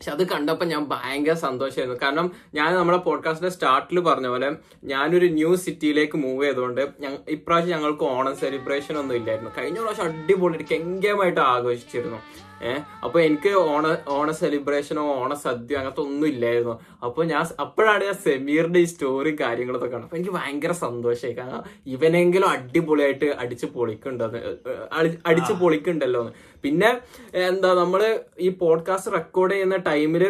പക്ഷെ അത് കണ്ടപ്പോൾ ഞാൻ ഭയങ്കര സന്തോഷമായിരുന്നു കാരണം ഞാൻ നമ്മുടെ പോഡ്കാസ്റ്റിന്റെ സ്റ്റാർട്ടിൽ പറഞ്ഞ പോലെ ഞാനൊരു ന്യൂ സിറ്റിയിലേക്ക് മൂവ് ചെയ്തുകൊണ്ട് ഇപ്രാവശ്യം ഞങ്ങൾക്ക് ഓണം സെലിബ്രേഷൻ ഒന്നും ഇല്ലായിരുന്നു. കഴിഞ്ഞ പ്രാവശ്യം അടിപൊളി കെങ്കേമായിട്ട് ആഘോഷിച്ചിരുന്നു. ഏഹ് അപ്പൊ എനിക്ക് ഓണ ഓണ സെലിബ്രേഷനോ ഓണ സദ്യ അങ്ങനത്തെ ഒന്നും ഇല്ലായിരുന്നു. അപ്പൊ ഞാൻ അപ്പോഴാണ് ഞാൻ സെമീറിന്റെ ഈ സ്റ്റോറി കാര്യങ്ങളൊക്കെ കണ്ടത്. അപ്പൊ എനിക്ക് ഭയങ്കര സന്തോഷമായി കാരണം ഇവനെങ്കിലും അടിപൊളിയായിട്ട് അടിച്ച് പൊളിക്കുണ്ടെന്ന് അടിച്ച് പൊളിക്കുണ്ടല്ലോ എന്ന് പിന്നെ എന്താ നമ്മൾ ഈ പോഡ്കാസ്റ്റ് റെക്കോർഡ് ചെയ്യുന്ന ടൈമിൽ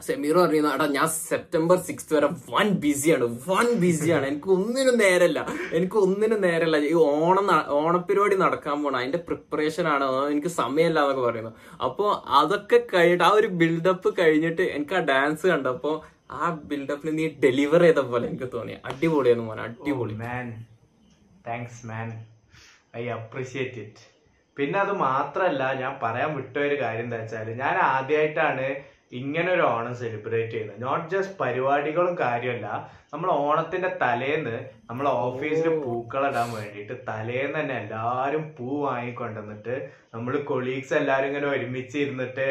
സെമീർ പറയുന്നു എടാ ഞാൻ സെപ്റ്റംബർ സിക്സ് വരെ വൺ ബിസിയാണ് വൺ ബിസിയാണ് എനിക്ക് ഒന്നിനും നേരല്ല എനിക്ക് ഒന്നിനും നേരല്ല. ഈ ഓണം ഓണപ്പരിപാടി നടക്കാൻ പോണ അതിന്റെ പ്രിപ്പറേഷൻ ആണ് എനിക്ക് സമയമല്ല എന്നൊക്കെ പറയുന്നു. അപ്പൊ അതൊക്കെ കഴിഞ്ഞിട്ട് ആ ഒരു ബിൽഡപ്പ് കഴിഞ്ഞിട്ട് എനിക്ക് ആ ഡാൻസ് കണ്ടപ്പോ ആ ബിൽഡപ്പിന് നീ ഡെലിവർ ചെയ്ത പോലെ എനിക്ക് തോന്നി. അടിപൊളിയായിരുന്നു മോനെ അടിപൊളി. Man thanks man I appreciate it പിന്നെ അത് മാത്രല്ല ഞാൻ പറയാൻ വിട്ട ഒരു കാര്യം എന്താ വെച്ചാൽ ഞാൻ ആദ്യമായിട്ടാണ് ഇങ്ങനെ ഒരു ഓണം സെലിബ്രേറ്റ് ചെയ്യുന്നത്. നോട്ട് ജസ്റ്റ് പരിപാടികളും കാര്യമല്ല നമ്മൾ ഓണത്തിന്റെ തലേന്ന് നമ്മൾ ഓഫീസിൽ പൂക്കളിടാൻ വേണ്ടിയിട്ട് തലേന്ന് തന്നെ എല്ലാരും പൂ വാങ്ങിക്കൊണ്ടുവന്നിട്ട് നമ്മൾ കൊളീഗ്സ് എല്ലാരും ഇങ്ങനെ ഒരുമിച്ച് ഇരുന്നിട്ട്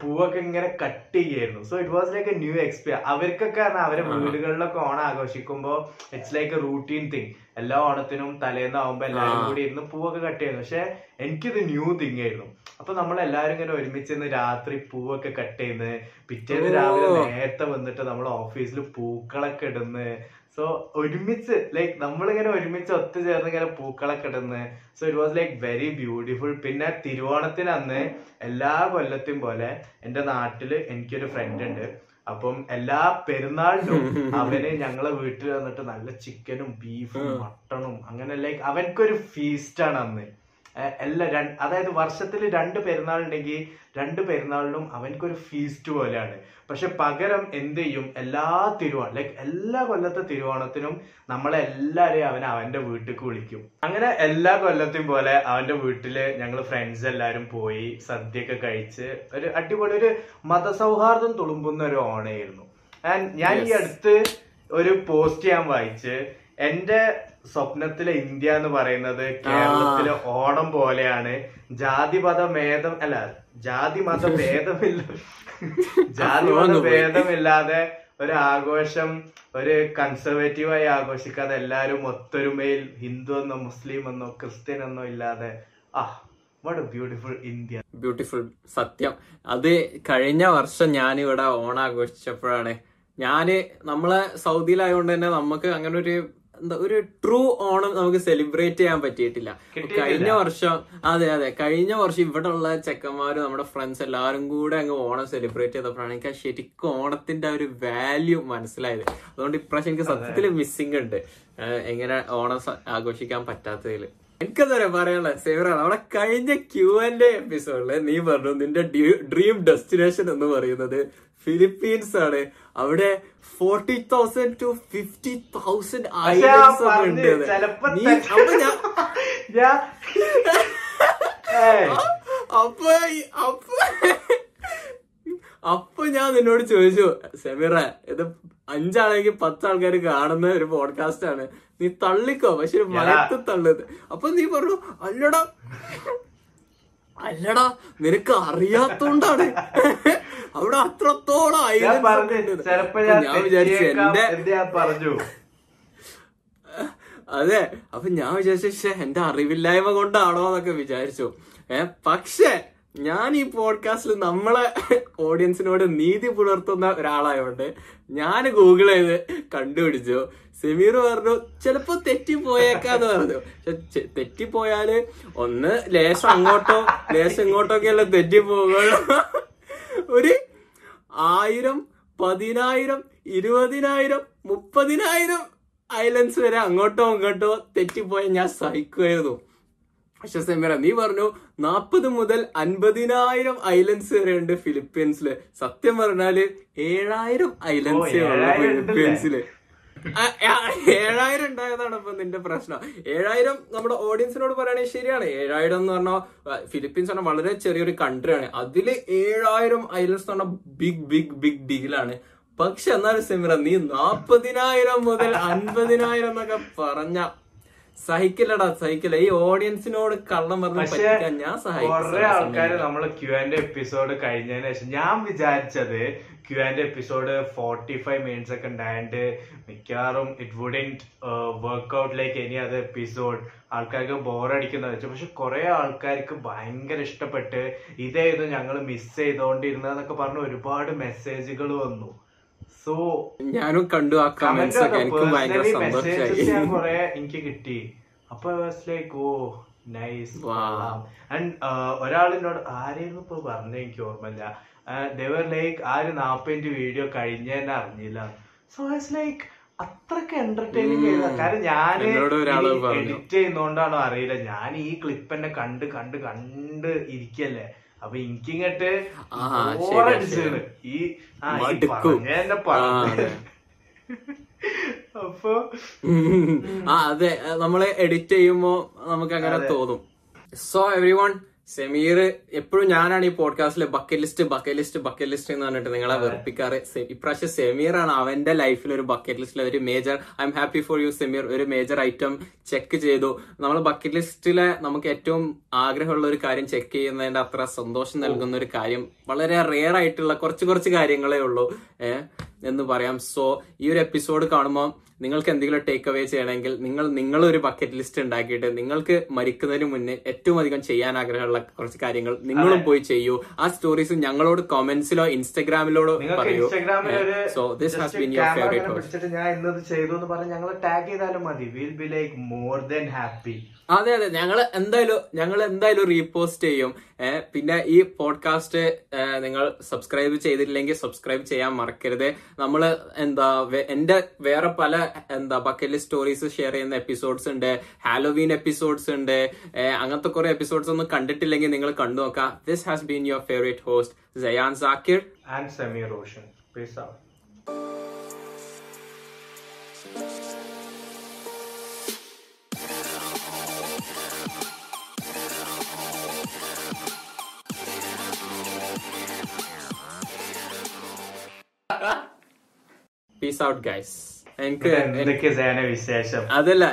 പൂവൊക്കെ ഇങ്ങനെ കട്ട് ചെയ്യായിരുന്നു so it was like a new experience അവർക്കൊക്കെ പറഞ്ഞാൽ അവരെ വീടുകളിലൊക്കെ ഓണം ആഘോഷിക്കുമ്പോൾ it's like a routine thing എല്ലാ ഓണത്തിനും തലേന്നാവുമ്പോ എല്ലാവരും കൂടി ഇരുന്ന് പൂവൊക്കെ കട്ട് ചെയ്യുന്നു. പക്ഷെ എനിക്കിത് ന്യൂ തിങ് ആയിരുന്നു. അപ്പൊ നമ്മൾ എല്ലാവരും ഇങ്ങനെ ഒരുമിച്ച് ഇന്ന് രാത്രി പൂവൊക്കെ കട്ട് ചെയ്യുന്നത് പിറ്റേന്ന് രാവിലെ നേരത്തെ വന്നിട്ട് നമ്മൾ ഓഫീസിൽ പൂക്കളൊക്കെ ഇടുന്ന്. സോ ഒരുമിച്ച് ലൈക്ക് നമ്മളിങ്ങനെ ഒരുമിച്ച് ഒത്തുചേർന്ന് ഇങ്ങനെ പൂക്കളൊക്കെ ഇടുന്ന്. So it was like very beautiful പിന്നെ തിരുവോണത്തിന് അന്ന് എല്ലാ കൊല്ലത്തെയും പോലെ എന്റെ നാട്ടിൽ എനിക്കൊരു ഫ്രണ്ട് ഉണ്ട് അപ്പം എല്ലാ പെരുന്നാളിനും അവന് ഞങ്ങളെ വീട്ടിൽ വന്നിട്ട് നല്ല ചിക്കനും ബീഫും മട്ടണും അങ്ങനെ ലൈക്ക് അവൻക്കൊരു ഫീസ്റ്റാണ് അന്ന്. എല്ലാ രണ്ട് അതായത് വർഷത്തിൽ രണ്ട് പെരുന്നാൾ ഉണ്ടെങ്കിൽ രണ്ട് പെരുന്നാളിനും അവനക്കൊരു ഫീസ്റ്റ് പോലെയാണ്. പക്ഷെ പകരം എന്ത് ചെയ്യും? എല്ലാ തിരുവോണം ലൈക്ക് എല്ലാ കൊല്ലത്തെ തിരുവോണത്തിനും നമ്മളെല്ലാരെയും അവൻ അവന്റെ വീട്ടിലേക്ക് വിളിക്കും. അങ്ങനെ എല്ലാ കൊല്ലത്തെയും പോലെ അവന്റെ വീട്ടിൽ ഞങ്ങൾ ഫ്രണ്ട്സ് എല്ലാരും പോയി സദ്യയൊക്കെ കഴിച്ച് ഒരു അടിപൊളി ഒരു മതസൗഹാർദ്ദം തുളുമ്പുന്ന ഒരു ഓണയായിരുന്നു ആൻഡ് ഞാൻ ഈ അടുത്ത് ഒരു പോസ്റ്റ് ഞാൻ വായിച്ച്. എന്റെ സ്വപ്നത്തിലെ ഇന്ത്യ എന്ന് പറയുന്നത് കേരളത്തിലെ ഓണം പോലെയാണ്. ജാതി മത ഭേദം അല്ല ജാതി മത ഭേദമില്ല. ജാതി മത ഭേദമില്ലാതെ ഒരു ആഘോഷം ഒരു കൺസർവേറ്റീവായി ആഘോഷിക്കാതെ എല്ലാവരും ഒത്തൊരുമയിൽ ഹിന്ദു എന്നോ മുസ്ലിം എന്നോ ക്രിസ്ത്യൻ എന്നോ ഇല്ലാതെ ആ what a beautiful India. Beautiful സത്യം. അത് കഴിഞ്ഞ വർഷം ഞാൻ ഇവിടെ ഓണം ആഘോഷിച്ചപ്പോഴാണ് ഞാൻ നമ്മളെ സൗദിയിലായതുകൊണ്ട് തന്നെ നമുക്ക് അങ്ങനെ ഒരു എന്താ ഒരു ട്രൂ ഓണം നമുക്ക് സെലിബ്രേറ്റ് ചെയ്യാൻ പറ്റിയിട്ടില്ല. കഴിഞ്ഞ വർഷം അതെ അതെ. കഴിഞ്ഞ വർഷം ഇവിടെ ഉള്ള ചെക്കന്മാരും നമ്മുടെ ഫ്രണ്ട്സ് എല്ലാവരും കൂടെ അങ്ങ് ഓണം സെലിബ്രേറ്റ് ചെയ്തപ്പോഴാണ് എനിക്ക് ആ ശരിക്കും ഓണത്തിന്റെ ആ ഒരു വാല്യൂ മനസ്സിലായത്. അതുകൊണ്ട് ഇപ്രാവശ്യം എനിക്ക് സത്യത്തിൽ മിസ്സിംഗ് ഉണ്ട്. എങ്ങനെ ഓണം ആഘോഷിക്കാൻ പറ്റാത്തതിൽ എനിക്കെന്താ പറയാനുള്ള സേവറാണ് അവിടെ കഴിഞ്ഞ ക്യൂ ആൻഡ് എപ്പിസോഡിൽ നീ പറഞ്ഞു നിന്റെ ഡ്രീം ഡെസ്റ്റിനേഷൻ എന്ന് പറയുന്നത് ഫിലിപ്പീൻസ് ആണ് അവിടെ forty thousand to fifty thousand islands ഒക്കെ ഉണ്ട്. നീ അപ്പൊ ഞാൻ അപ്പൊ അപ്പൊ അപ്പൊ ഞാൻ നിന്നോട് ചോദിച്ചു സെമീറ ഇത് അഞ്ചാണെങ്കിൽ പത്താൾക്കാർ കാണുന്ന ഒരു പോഡ്കാസ്റ്റ് ആണ്. നീ തള്ളിക്കോ? പക്ഷെ ഒരു മയത്ത് തള്ളത് അപ്പൊ നീ പറഞ്ഞു അല്ലടാ. അല്ലടാ നിനക്ക് അറിയാത്തോണ്ടാണ്. അവിടെ അത്രത്തോളം ഞാൻ വിചാരിച്ചു എന്റെ പറഞ്ഞു. അതെ അപ്പൊ ഞാൻ വിചാരിച്ചു "ശ്ശെ, എന്റെ അറിവില്ലായ്മ കൊണ്ടാണോ എന്നൊക്കെ വിചാരിച്ചു. ഏ പക്ഷെ ഞാൻ ഈ പോഡ്കാസ്റ്റിൽ നമ്മളെ ഓഡിയൻസിനോട് നീതി പുലർത്തുന്ന ഒരാളായോണ്ട് ഞാൻ ഗൂഗിൾ ചെയ്ത് കണ്ടുപിടിച്ചു. സെമീർ പറഞ്ഞു ചിലപ്പോ തെറ്റിപ്പോയേക്കാന്ന് പറഞ്ഞു. പക്ഷെ തെറ്റിപ്പോയാൽ ഒന്ന് ലേശം അങ്ങോട്ടോ ലേശം ഇങ്ങോട്ടോ ഒക്കെ അല്ല തെറ്റിപ്പോകുള്ളൂ ഒരു ആയിരം പതിനായിരം ഇരുപതിനായിരം മുപ്പതിനായിരം ഐലൻഡ്സ് വരെ അങ്ങോട്ടോ ഇങ്ങോട്ടോ തെറ്റിപ്പോയ ഞാൻ സഹിക്കുമായിരുന്നു പക്ഷെ സെമീറ നീ പറഞ്ഞു നാൽപ്പത് മുതൽ അൻപതിനായിരം ഐലൻഡ്സ് വരെ ഉണ്ട് ഫിലിപ്പീൻസിൽ. സത്യം പറഞ്ഞാൽ ഏഴായിരം ഐലൻഡ്സ് ഫിലിപ്പീൻസിൽ. ഏഴായിരം ഉണ്ടായതാണ് ഇപ്പൊ നിന്റെ പ്രശ്നം. ഏഴായിരം നമ്മുടെ ഓഡിയൻസിനോട് പറയുകയാണെങ്കിൽ ശരിയാണ്. ഏഴായിരം എന്ന് പറഞ്ഞാൽ ഫിലിപ്പീൻസ് പറഞ്ഞാൽ വളരെ ചെറിയൊരു കൺട്രിയാണ്. അതിൽ ഏഴായിരം ഐലൻഡ്സ് എന്ന് പറഞ്ഞാൽ ബിഗ് ബിഗ് ബിഗ് ഡീലാണ് പക്ഷെ എന്നാലും സിമിറ നീ നാപ്പതിനായിരം മുതൽ അൻപതിനായിരം എന്നൊക്കെ പറഞ്ഞ സഹിക്കില്ലടാ സഹിക്കില്ല. ഈ ഓഡിയൻസിനോട് കള്ളം പറഞ്ഞ് പറ്റിക്കാൻ ഞാൻ കുറെ ആൾക്കാർ സഹായിക്കും നമ്മൾ ക്യു ആൻഡ് എപ്പിസോഡ് കഴിഞ്ഞതിന് ശേഷം ഞാൻ വിചാരിച്ചത് Q and episode forty five minutes ഒക്കെ ഉണ്ടായിട്ട് മിക്കവാറും it wouldn't work out like any അത് എപ്പിസോഡ് ആൾക്കാർക്ക് ബോറടിക്കുന്ന വെച്ചു. പക്ഷെ കുറെ ആൾക്കാർക്ക് ഭയങ്കര ഇഷ്ടപ്പെട്ട് ഇതേത് ഞങ്ങൾ മിസ് ചെയ്തോണ്ടിരുന്നതെന്നൊക്കെ പറഞ്ഞ് ഒരുപാട് മെസ്സേജുകൾ വന്നു. സോ ഞാനും കണ്ടു ആ കമന്റ്സ് ഒക്കെ. എനിക്ക് ഭയങ്കര സന്തോഷമായി ഞാൻ കുറെ എനിക്ക് കിട്ടി. അപ്പൊ ലൈക്ക് ഓ നൈസ്. ആൻഡ് ഒരാളിനോട് ആരെയും ഇപ്പൊ പറഞ്ഞ? എനിക്ക് ഓർമ്മയില്ല. ദേവർ ലൈക്ക് ആ ഒരു നാപ്പതിന്റെ വീഡിയോ കഴിഞ്ഞതന്നെ അറിഞ്ഞില്ല. സോ ഇറ്റ്സ് ലൈക്ക് അത്രയ്ക്ക് എന്റർടൈനിങ് ചെയ്ത കാരണം ഞാൻ പറഞ്ഞു. എഡിറ്റ് ചെയ്യുന്നോണ്ടാണോ അറിയില്ല. ഞാൻ ഈ ക്ലിപ്പ് എന്നെ കണ്ട് കണ്ട് കണ്ട് ഇരിക്കല്ലേ? അപ്പൊ എനിക്കിങ്ങട്ട് ഈ ആ പറഞ്ഞ പറഞ്ഞു അപ്പൊ ആ അതെ. നമ്മൾ എഡിറ്റ് ചെയ്യുമ്പോ നമുക്ക് അങ്ങനെ തോന്നും. സോ എവറി വൺ സെമീർ എപ്പോഴും ഞാനാണ് ഈ പോഡ്കാസ്റ്റിൽ bucket list bucket list bucket list എന്ന് പറഞ്ഞിട്ട് നിങ്ങളെ വെറുപ്പിക്കാറ്. ഇപ്രാവശ്യം സെമീർ ആണ് അവന്റെ ലൈഫിൽ ഒരു ബക്കറ്റ് ലിസ്റ്റിൽ ഒരു major I'm happy for you Sameer ഒരു മേജർ ഐറ്റം ചെക്ക് ചെയ്തു. നമ്മൾ ബക്കറ്റ് ലിസ്റ്റിലെ നമുക്ക് ഏറ്റവും ആഗ്രഹമുള്ള ഒരു കാര്യം ചെക്ക് ചെയ്യുന്നതിന്റെ അത്ര സന്തോഷം നൽകുന്ന ഒരു കാര്യം വളരെ റെയർ ആയിട്ടുള്ള കുറച്ച് കുറച്ച് കാര്യങ്ങളേ ഉള്ളൂ. ഏഹ് എന്ന് പറയാം. സോ ഈ ഒരു എപ്പിസോഡ് കാണുമ്പോൾ നിങ്ങൾക്ക് എന്തെങ്കിലും ടേക്ക് അവേ ചെയ്യണമെങ്കിൽ നിങ്ങൾ നിങ്ങളൊരു ബക്കറ്റ് ലിസ്റ്റ് ഉണ്ടാക്കിയിട്ട് നിങ്ങൾക്ക് മരിക്കുന്നതിന് മുന്നേ ഏറ്റവും അധികം ചെയ്യാൻ ആഗ്രഹമുള്ള കുറച്ച് കാര്യങ്ങൾ നിങ്ങളും പോയി ചെയ്യൂ. ആ സ്റ്റോറീസ് ഞങ്ങളോട് കമന്റ്സിലോ ഇൻസ്റ്റാഗ്രാമിലോ പറയൂ. So this has been your favourite ഞാൻ ഇന്നത് ചെയ്തു എന്ന് പറഞ്ഞ് ഞങ്ങൾ ടാഗ് ചെയ്താലും മതി. Will be like more than happy അതെ അതെ. ഞങ്ങൾ എന്തായാലും ഞങ്ങൾ എന്തായാലും റീപോസ്റ്റ് ചെയ്യും. പിന്നെ ഈ പോഡ്കാസ്റ്റ് നിങ്ങൾ സബ്സ്ക്രൈബ് ചെയ്തിട്ടില്ലെങ്കിൽ സബ്സ്ക്രൈബ് ചെയ്യാൻ മറക്കരുത്. നമ്മൾ എന്താ എന്റെ വേറെ പല എന്താ ബക്കറ്റ് സ്റ്റോറീസ് ഷെയർ ചെയ്യുന്ന എപ്പിസോഡ്സ് ഉണ്ട് ഹാലോവീൻ എപ്പിസോഡ്സ് ഉണ്ട് അങ്ങനത്തെ കുറെ എപ്പിസോഡ്സ് ഒന്നും കണ്ടിട്ടില്ലെങ്കിൽ നിങ്ങൾ കണ്ടു നോക്കാം. This has been your favourite host Jayan Zakir and Semi Roshan peace out. Peace out guys എനിക്ക് എന്തൊക്കെ വിശേഷം? അതല്ല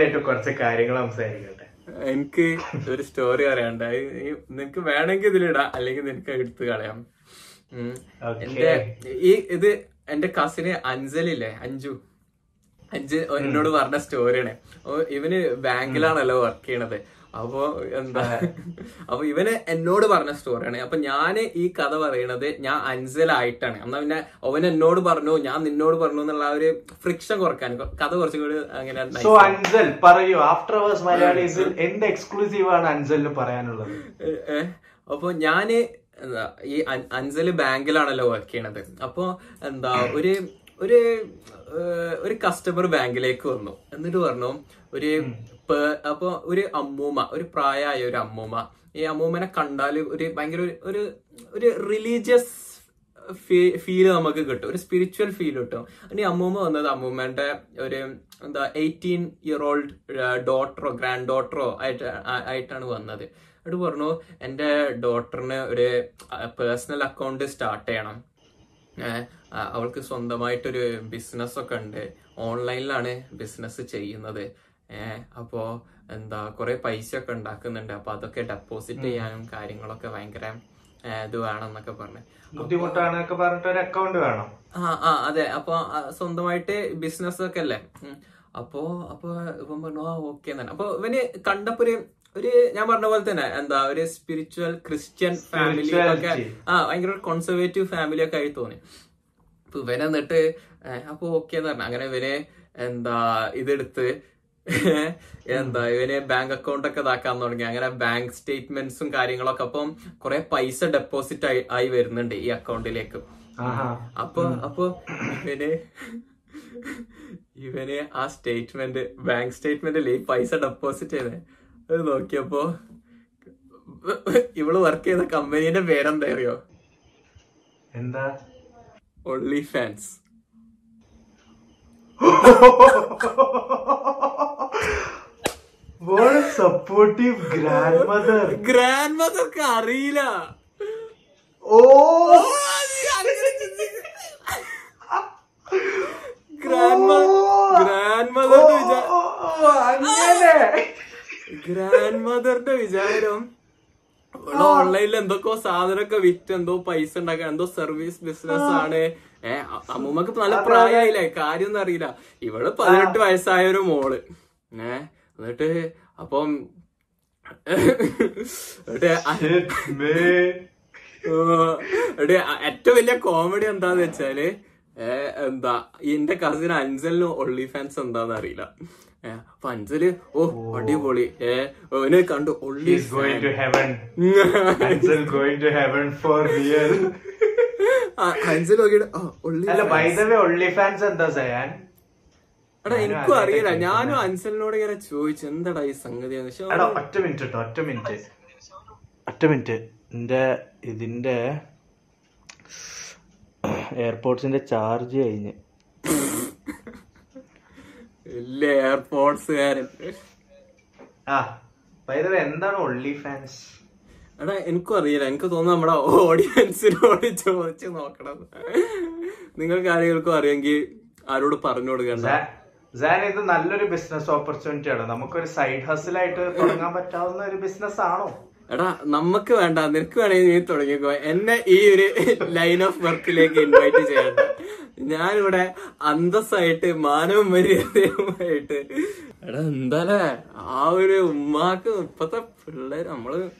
ആയിട്ട് കുറച്ച് കാര്യങ്ങൾ സംസാരിക്കട്ടെ. എനിക്ക് ഒരു സ്റ്റോറി പറയാണ്ടായി നിനക്ക് വേണമെങ്കിൽ ഇതിലിടാം അല്ലെങ്കിൽ നിനക്ക് എടുത്ത് കളയാം. എന്റെ ഈ ഇത് എന്റെ കസിന് അഞ്ജലില്ലേ അഞ്ചു അഞ്ച് എന്നോട് പറഞ്ഞ സ്റ്റോറിയാണ് ഇവന് ബാങ്കിലാണല്ലോ വർക്ക് ചെയ്യണത്. അപ്പൊ എന്താ? അപ്പൊ ഇവന് എന്നോട് പറഞ്ഞ സ്റ്റോറിയാണ് അപ്പൊ ഞാൻ ഈ കഥ പറയണത് ഞാൻ അൻസലായിട്ടാണ്. എന്നാ പിന്നെ അവൻ എന്നോട് പറഞ്ഞു ഞാൻ നിന്നോട് പറഞ്ഞു എന്നുള്ള ആ ഒരു ഫ്രിക്ഷൻ കുറയ്ക്കാൻ. കഥ കുറച്ചും കൂടി അങ്ങനെ സോ അൻസൽ പറയൂ. ആഫ്റ്റർ അവേഴ്സ് മലയാളീസിൽ എന്ത് എക്സ്ക്ലൂസീവ് ആണ് അൻസലിന് പറയാനുള്ളത്? അപ്പൊ ഞാൻ എന്താ ഈ അൻസൽ അൻസൽ ബാങ്കിലാണല്ലോ വർക്ക് ചെയ്യണത്. അപ്പൊ എന്താ ഒരു ഒരു ഒരു കസ്റ്റമർ ബാങ്കിലേക്ക് വന്നു. എന്നിട്ട് പറഞ്ഞു ഒരു അപ്പൊ ഒരു അമ്മൂമ്മ ഒരു പ്രായമായ ഒരു അമ്മൂമ്മ. ഈ അമ്മൂമ്മനെ കണ്ടാൽ ഒരു ഭയങ്കര ഒരു- ഒരു റിലീജിയസ് ഫീൽ നമുക്ക് കിട്ടും. ഒരു സ്പിരിച്വൽ ഫീൽ കിട്ടും. ഇനി അമ്മൂമ്മ വന്നത് അമ്മൂമ്മന്റെ ഒരു എന്താ എയ്റ്റീൻ ഇയർ ഓൾഡ് ഡോട്ടറോ ഗ്രാൻഡ് ഡോട്ടറോ ആയിട്ട് ആയിട്ടാണ് വന്നത്. എന്നിട്ട് പറഞ്ഞു എന്റെ ഡോട്ടറിന് ഒരു പേഴ്സണൽ അക്കൗണ്ട് സ്റ്റാർട്ട് ചെയ്യണം. അവൾക്ക് സ്വന്തമായിട്ടൊരു ബിസിനസ് ഒക്കെ ഉണ്ട്. ഓൺലൈനിലാണ് ബിസിനസ് ചെയ്യുന്നത്. ഏഹ് അപ്പോ എന്താ കുറെ പൈസ ഒക്കെ ഉണ്ടാക്കുന്നുണ്ട്. അപ്പൊ അതൊക്കെ ഡെപ്പോസിറ്റ് ചെയ്യാനും കാര്യങ്ങളൊക്കെ ഭയങ്കര ഇത് വേണം എന്നൊക്കെ പറഞ്ഞു ബുദ്ധിമുട്ടാണ് പറഞ്ഞിട്ട് ഒരു അക്കൗണ്ട് വേണം. ആ ആ അതെ. അപ്പൊ സ്വന്തമായിട്ട് ബിസിനസ് ഒക്കെ അല്ലേ അപ്പോ അപ്പൊ ഇവൻ പറഞ്ഞു ആ ഓക്കെ തന്നെ അപ്പൊ ഇവന് കണ്ടപ്പോ ഒരു ഒരു ഞാൻ പറഞ്ഞ പോലെ തന്നെ എന്താ ഒരു സ്പിരിച്വൽ ക്രിസ്ത്യൻ ഫാമിലി ഒക്കെ. ആ ഭയങ്കര കോൺസർവേറ്റീവ് ഫാമിലി ഒക്കെ ആയി തോന്നി. അപ്പൊ ഇവനെ എന്നിട്ട് അപ്പൊ ഓക്കെ എന്ന് പറഞ്ഞു. അങ്ങനെ ഇവനെ എന്താ ഇതെടുത്ത് എന്താ ഇവന് ബാങ്ക് അക്കൗണ്ട് ഒക്കെ ഇതാക്കാൻ തുടങ്ങി. അങ്ങനെ ബാങ്ക് സ്റ്റേറ്റ്മെന്റ്സും കാര്യങ്ങളൊക്കെ അപ്പം കുറെ പൈസ ഡെപ്പോസിറ്റ് ആയി ആയി വരുന്നുണ്ട് ഈ അക്കൗണ്ടിലേക്ക് അപ്പൊ അപ്പൊ ഇവന് ഇവന് ആ സ്റ്റേറ്റ്മെന്റ് ബാങ്ക് സ്റ്റേറ്റ്മെന്റിൽ ഈ പൈസ ഡെപ്പോസിറ്റ് ചെയ്തേ. അത് നോക്കിയപ്പോ ഇവൾ വർക്ക് ചെയ്ത കമ്പനീന്റെ പേരെന്താ അറിയോ? എന്താ? OnlyFans supportive grandmother grand മദർക്ക് അറിയില്ല. ഓ! ഗ്രാൻഡ് മദർ ഗ്രാൻഡ് മദർ അങ്ങനെ. ഗ്രാൻഡ് മദറിന്റെ വിചാരം ഓൺലൈനിൽ എന്തൊക്കെയോ സാധനമൊക്കെ വിറ്റ് എന്തോ പൈസ ഉണ്ടാക്കാൻ എന്തോ സർവീസ് ബിസിനസ് ആണ്. ഏഹ് അമ്മൂമ്മക്ക് നല്ല പ്രായമായില്ലേ? കാര്യം ഒന്നും അറിയില്ല ഇവൾ പതിനെട്ട് വയസ്സായ ഒരു മോൾ. ഏഹ് എന്നിട്ട് അപ്പം ഏറ്റവും വലിയ കോമഡി എന്താന്ന് വെച്ചാൽ ഏഹ് എന്താ എന്റെ കസിൻ അഞ്ചലിനും ഒള്ളി ഫാൻസ് എന്താന്ന് അറിയില്ല. അൻസൽ ഓ അടിപൊളി. ഏനെ കണ്ടു only He's going to heaven. Ansel going to heaven for real. Ansal നോക്കിയിട്ട് എടാ എനിക്കും അറിയില്ല. ഞാനും അൻസലിനോട് ഇങ്ങനെ ചോദിച്ചു എന്താടാ ഈ സംഗതി ഒറ്റ മിനിറ്റ് കേട്ടോ ഒറ്റ മിനിറ്റ്. ഒറ്റ മിനിറ്റ്. എന്റെ ഇതിന്റെ എയർപോർട്സിന്റെ ചാർജ് കഴിഞ്ഞ്. വലിയ എയർപോർട്സുകാരൻ എന്താണ് ഒള്ളി ഫാൻസ് എടാ എനിക്കും അറിയില്ല. എനിക്ക് തോന്നുന്നു നമ്മുടെ ഓഡിയൻസിനോട് ചോദിച്ചു നോക്കണം. നിങ്ങൾക്ക് ആരെങ്കിലും അറിയെങ്കിൽ ആരോട് പറഞ്ഞു കൊടുക്കണ്ട. സാൻ ഇത് നല്ലൊരു ബിസിനസ് ഓപ്പർച്യൂണിറ്റി ആണ്. നമുക്കൊരു സൈഡ് ഹസിലായിട്ട് തുടങ്ങാൻ പറ്റാവുന്ന ഒരു ബിസിനസ് ആണോ? എടാ നമുക്ക് വേണ്ട നിനക്ക് വേണമെങ്കിൽ നീ തുടങ്ങിക്കോ. എന്നെ ഈ ഒരു ലൈൻ ഓഫ് വർക്കിലേക്ക് ഇൻവൈറ്റ് ചെയ്യണ്ട ഞാനിവിടെ അന്തസ്സായിട്ട് മാനവും മര്യാദയുമായിട്ട്. എടാ എന്താലേ? ആ ഒരു ഉമ്മാക്ക് ഇപ്പത്തെ പിള്ളേര് നമ്മൾ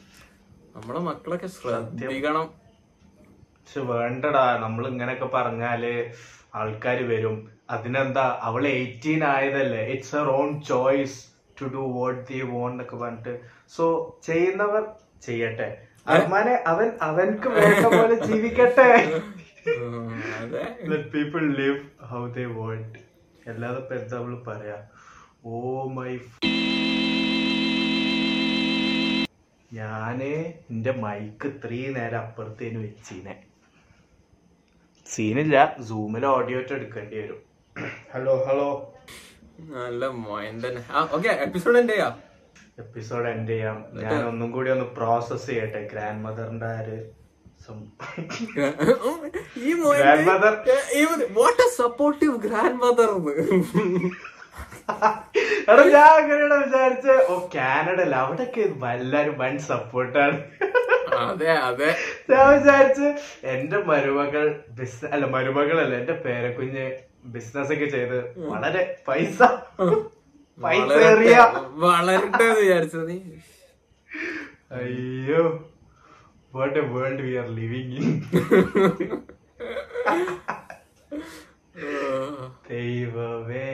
നമ്മളെ മക്കളൊക്കെ ശ്രദ്ധിക്കണം. വേണ്ടടാ. നമ്മൾ ഇങ്ങനെയൊക്കെ പറഞ്ഞാൽ ആൾക്കാർ വരും. അതിനെന്താ? അവൾ eighteen ആയതല്ലേ. It's her own choice to do what they want എന്നൊക്കെ പറഞ്ഞിട്ട്. സോ ചെയ്യുന്നവർ ചെയ്യട്ടെ. അമ്മാനെ അവൻ അവൻക്ക് വേണ്ട പോലെ ജീവിക്കട്ടെ. People live how they want അല്ലാതെ ഇപ്പൊ എന്താ പറയാ? ഓ മൈ ഞാൻ എന്റെ മൈക്ക് ഇത്രയും നേരം അപ്പുറത്തേന് വെച്ചീനെ. സീനില്ല സൂമിൽ ഓഡിയോ എടുക്കേണ്ടി വരും. ഹലോ ഹലോ നല്ല മോയൻ തന്നെ ഓക്കെ എപ്പിസോഡ് എൻഡ് ചെയ്യാം. എപ്പിസോഡ് എൻഡ് ചെയ്യാം. ഞാൻ ഒന്നും കൂടി ഒന്ന് പ്രോസസ് ചെയ്യട്ടെ. ഗ്രാൻഡ് മദറിന്റെ ആര് ഈ. What a supportive grandmother എടാ ഞാൻ അങ്ങനെയാണ് വിചാരിച്ചത്. ഓ കാനഡ അല്ല അവിടെയൊക്കെ എല്ലാരും വൻ സപ്പോർട്ടാണ് അതെ അതെ. ഞാൻ വിചാരിച്ച് എന്റെ മരുമകൾ ബിസിനസ് അല്ല മരുമകളല്ല എന്റെ പേരക്കുഞ്ഞ് ബിസിനസ് ഒക്കെ ചെയ്ത് വളരെ പൈസ. പൈസ വളരട്ടെ വിചാരിച്ചത് നീ. അയ്യോ. What a world we are living in ദൈവമേ.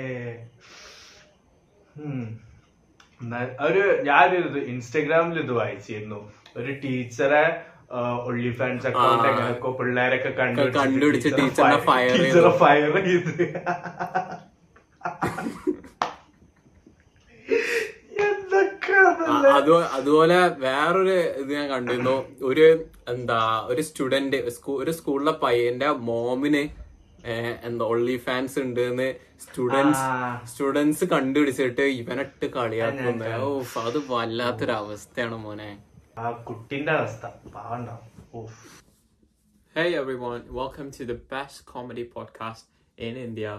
ഒരു ഞാനൊരു ഇൻസ്റ്റഗ്രാമിൽ ഇത് വായിച്ചിരുന്നു. ഒരു ടീച്ചറെ ഒള്ളി ഫാൻസ് അക്കൗണ്ട്. എങ്ങനെയൊക്കെ പിള്ളേരൊക്കെ കണ്ടുപിടിച്ച്. ടീച്ചറെ ഫയർ ചെയ്ത് അതുപോലെ വേറൊരു ഇത് ഞാൻ കണ്ടിരുന്നു ഒരു എന്താ ഒരു സ്റ്റുഡന്റ് ഒരു സ്കൂളിലെ പയ്യന്റെ മോമിന് എന്താ ഒള്ളി ഫാൻസ് ഉണ്ട് എന്ന് സ്റ്റുഡൻസ്. സ്റ്റുഡൻസ് കണ്ടുപിടിച്ചിട്ട് ഇവനിട്ട് കളിയാക്കുന്നു ഓ അത് വല്ലാത്തൊരു അവസ്ഥയാണ് മോനെ ആ കുട്ടിന്റെ അവസ്ഥ പാവണ്ടാവും ഓഫ് Hey everyone, welcome to the best comedy podcast in India.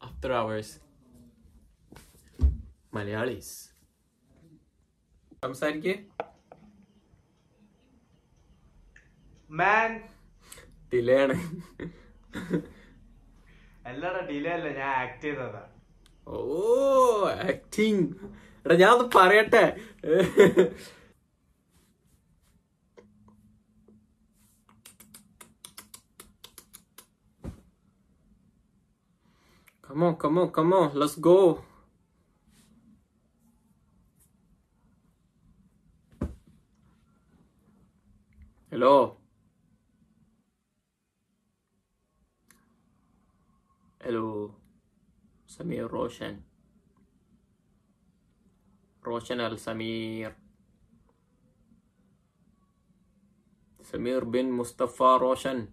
After hours. Malayalis. സംസാരിക്കേ മാൻ ഡിലേ ആണ് എല്ലാടാ ഡിലേ അല്ല ഞാൻ ആക്ട് ചെയ്തതാ ഓ ആക്ടിങ് എടാ ഞാൻ ഒന്ന് പറയട്ടെ Come on, come on, come on, let's go. Hello. Hello. Samir Roshan. روشنال سمير. سمير بن مصطفى روشن.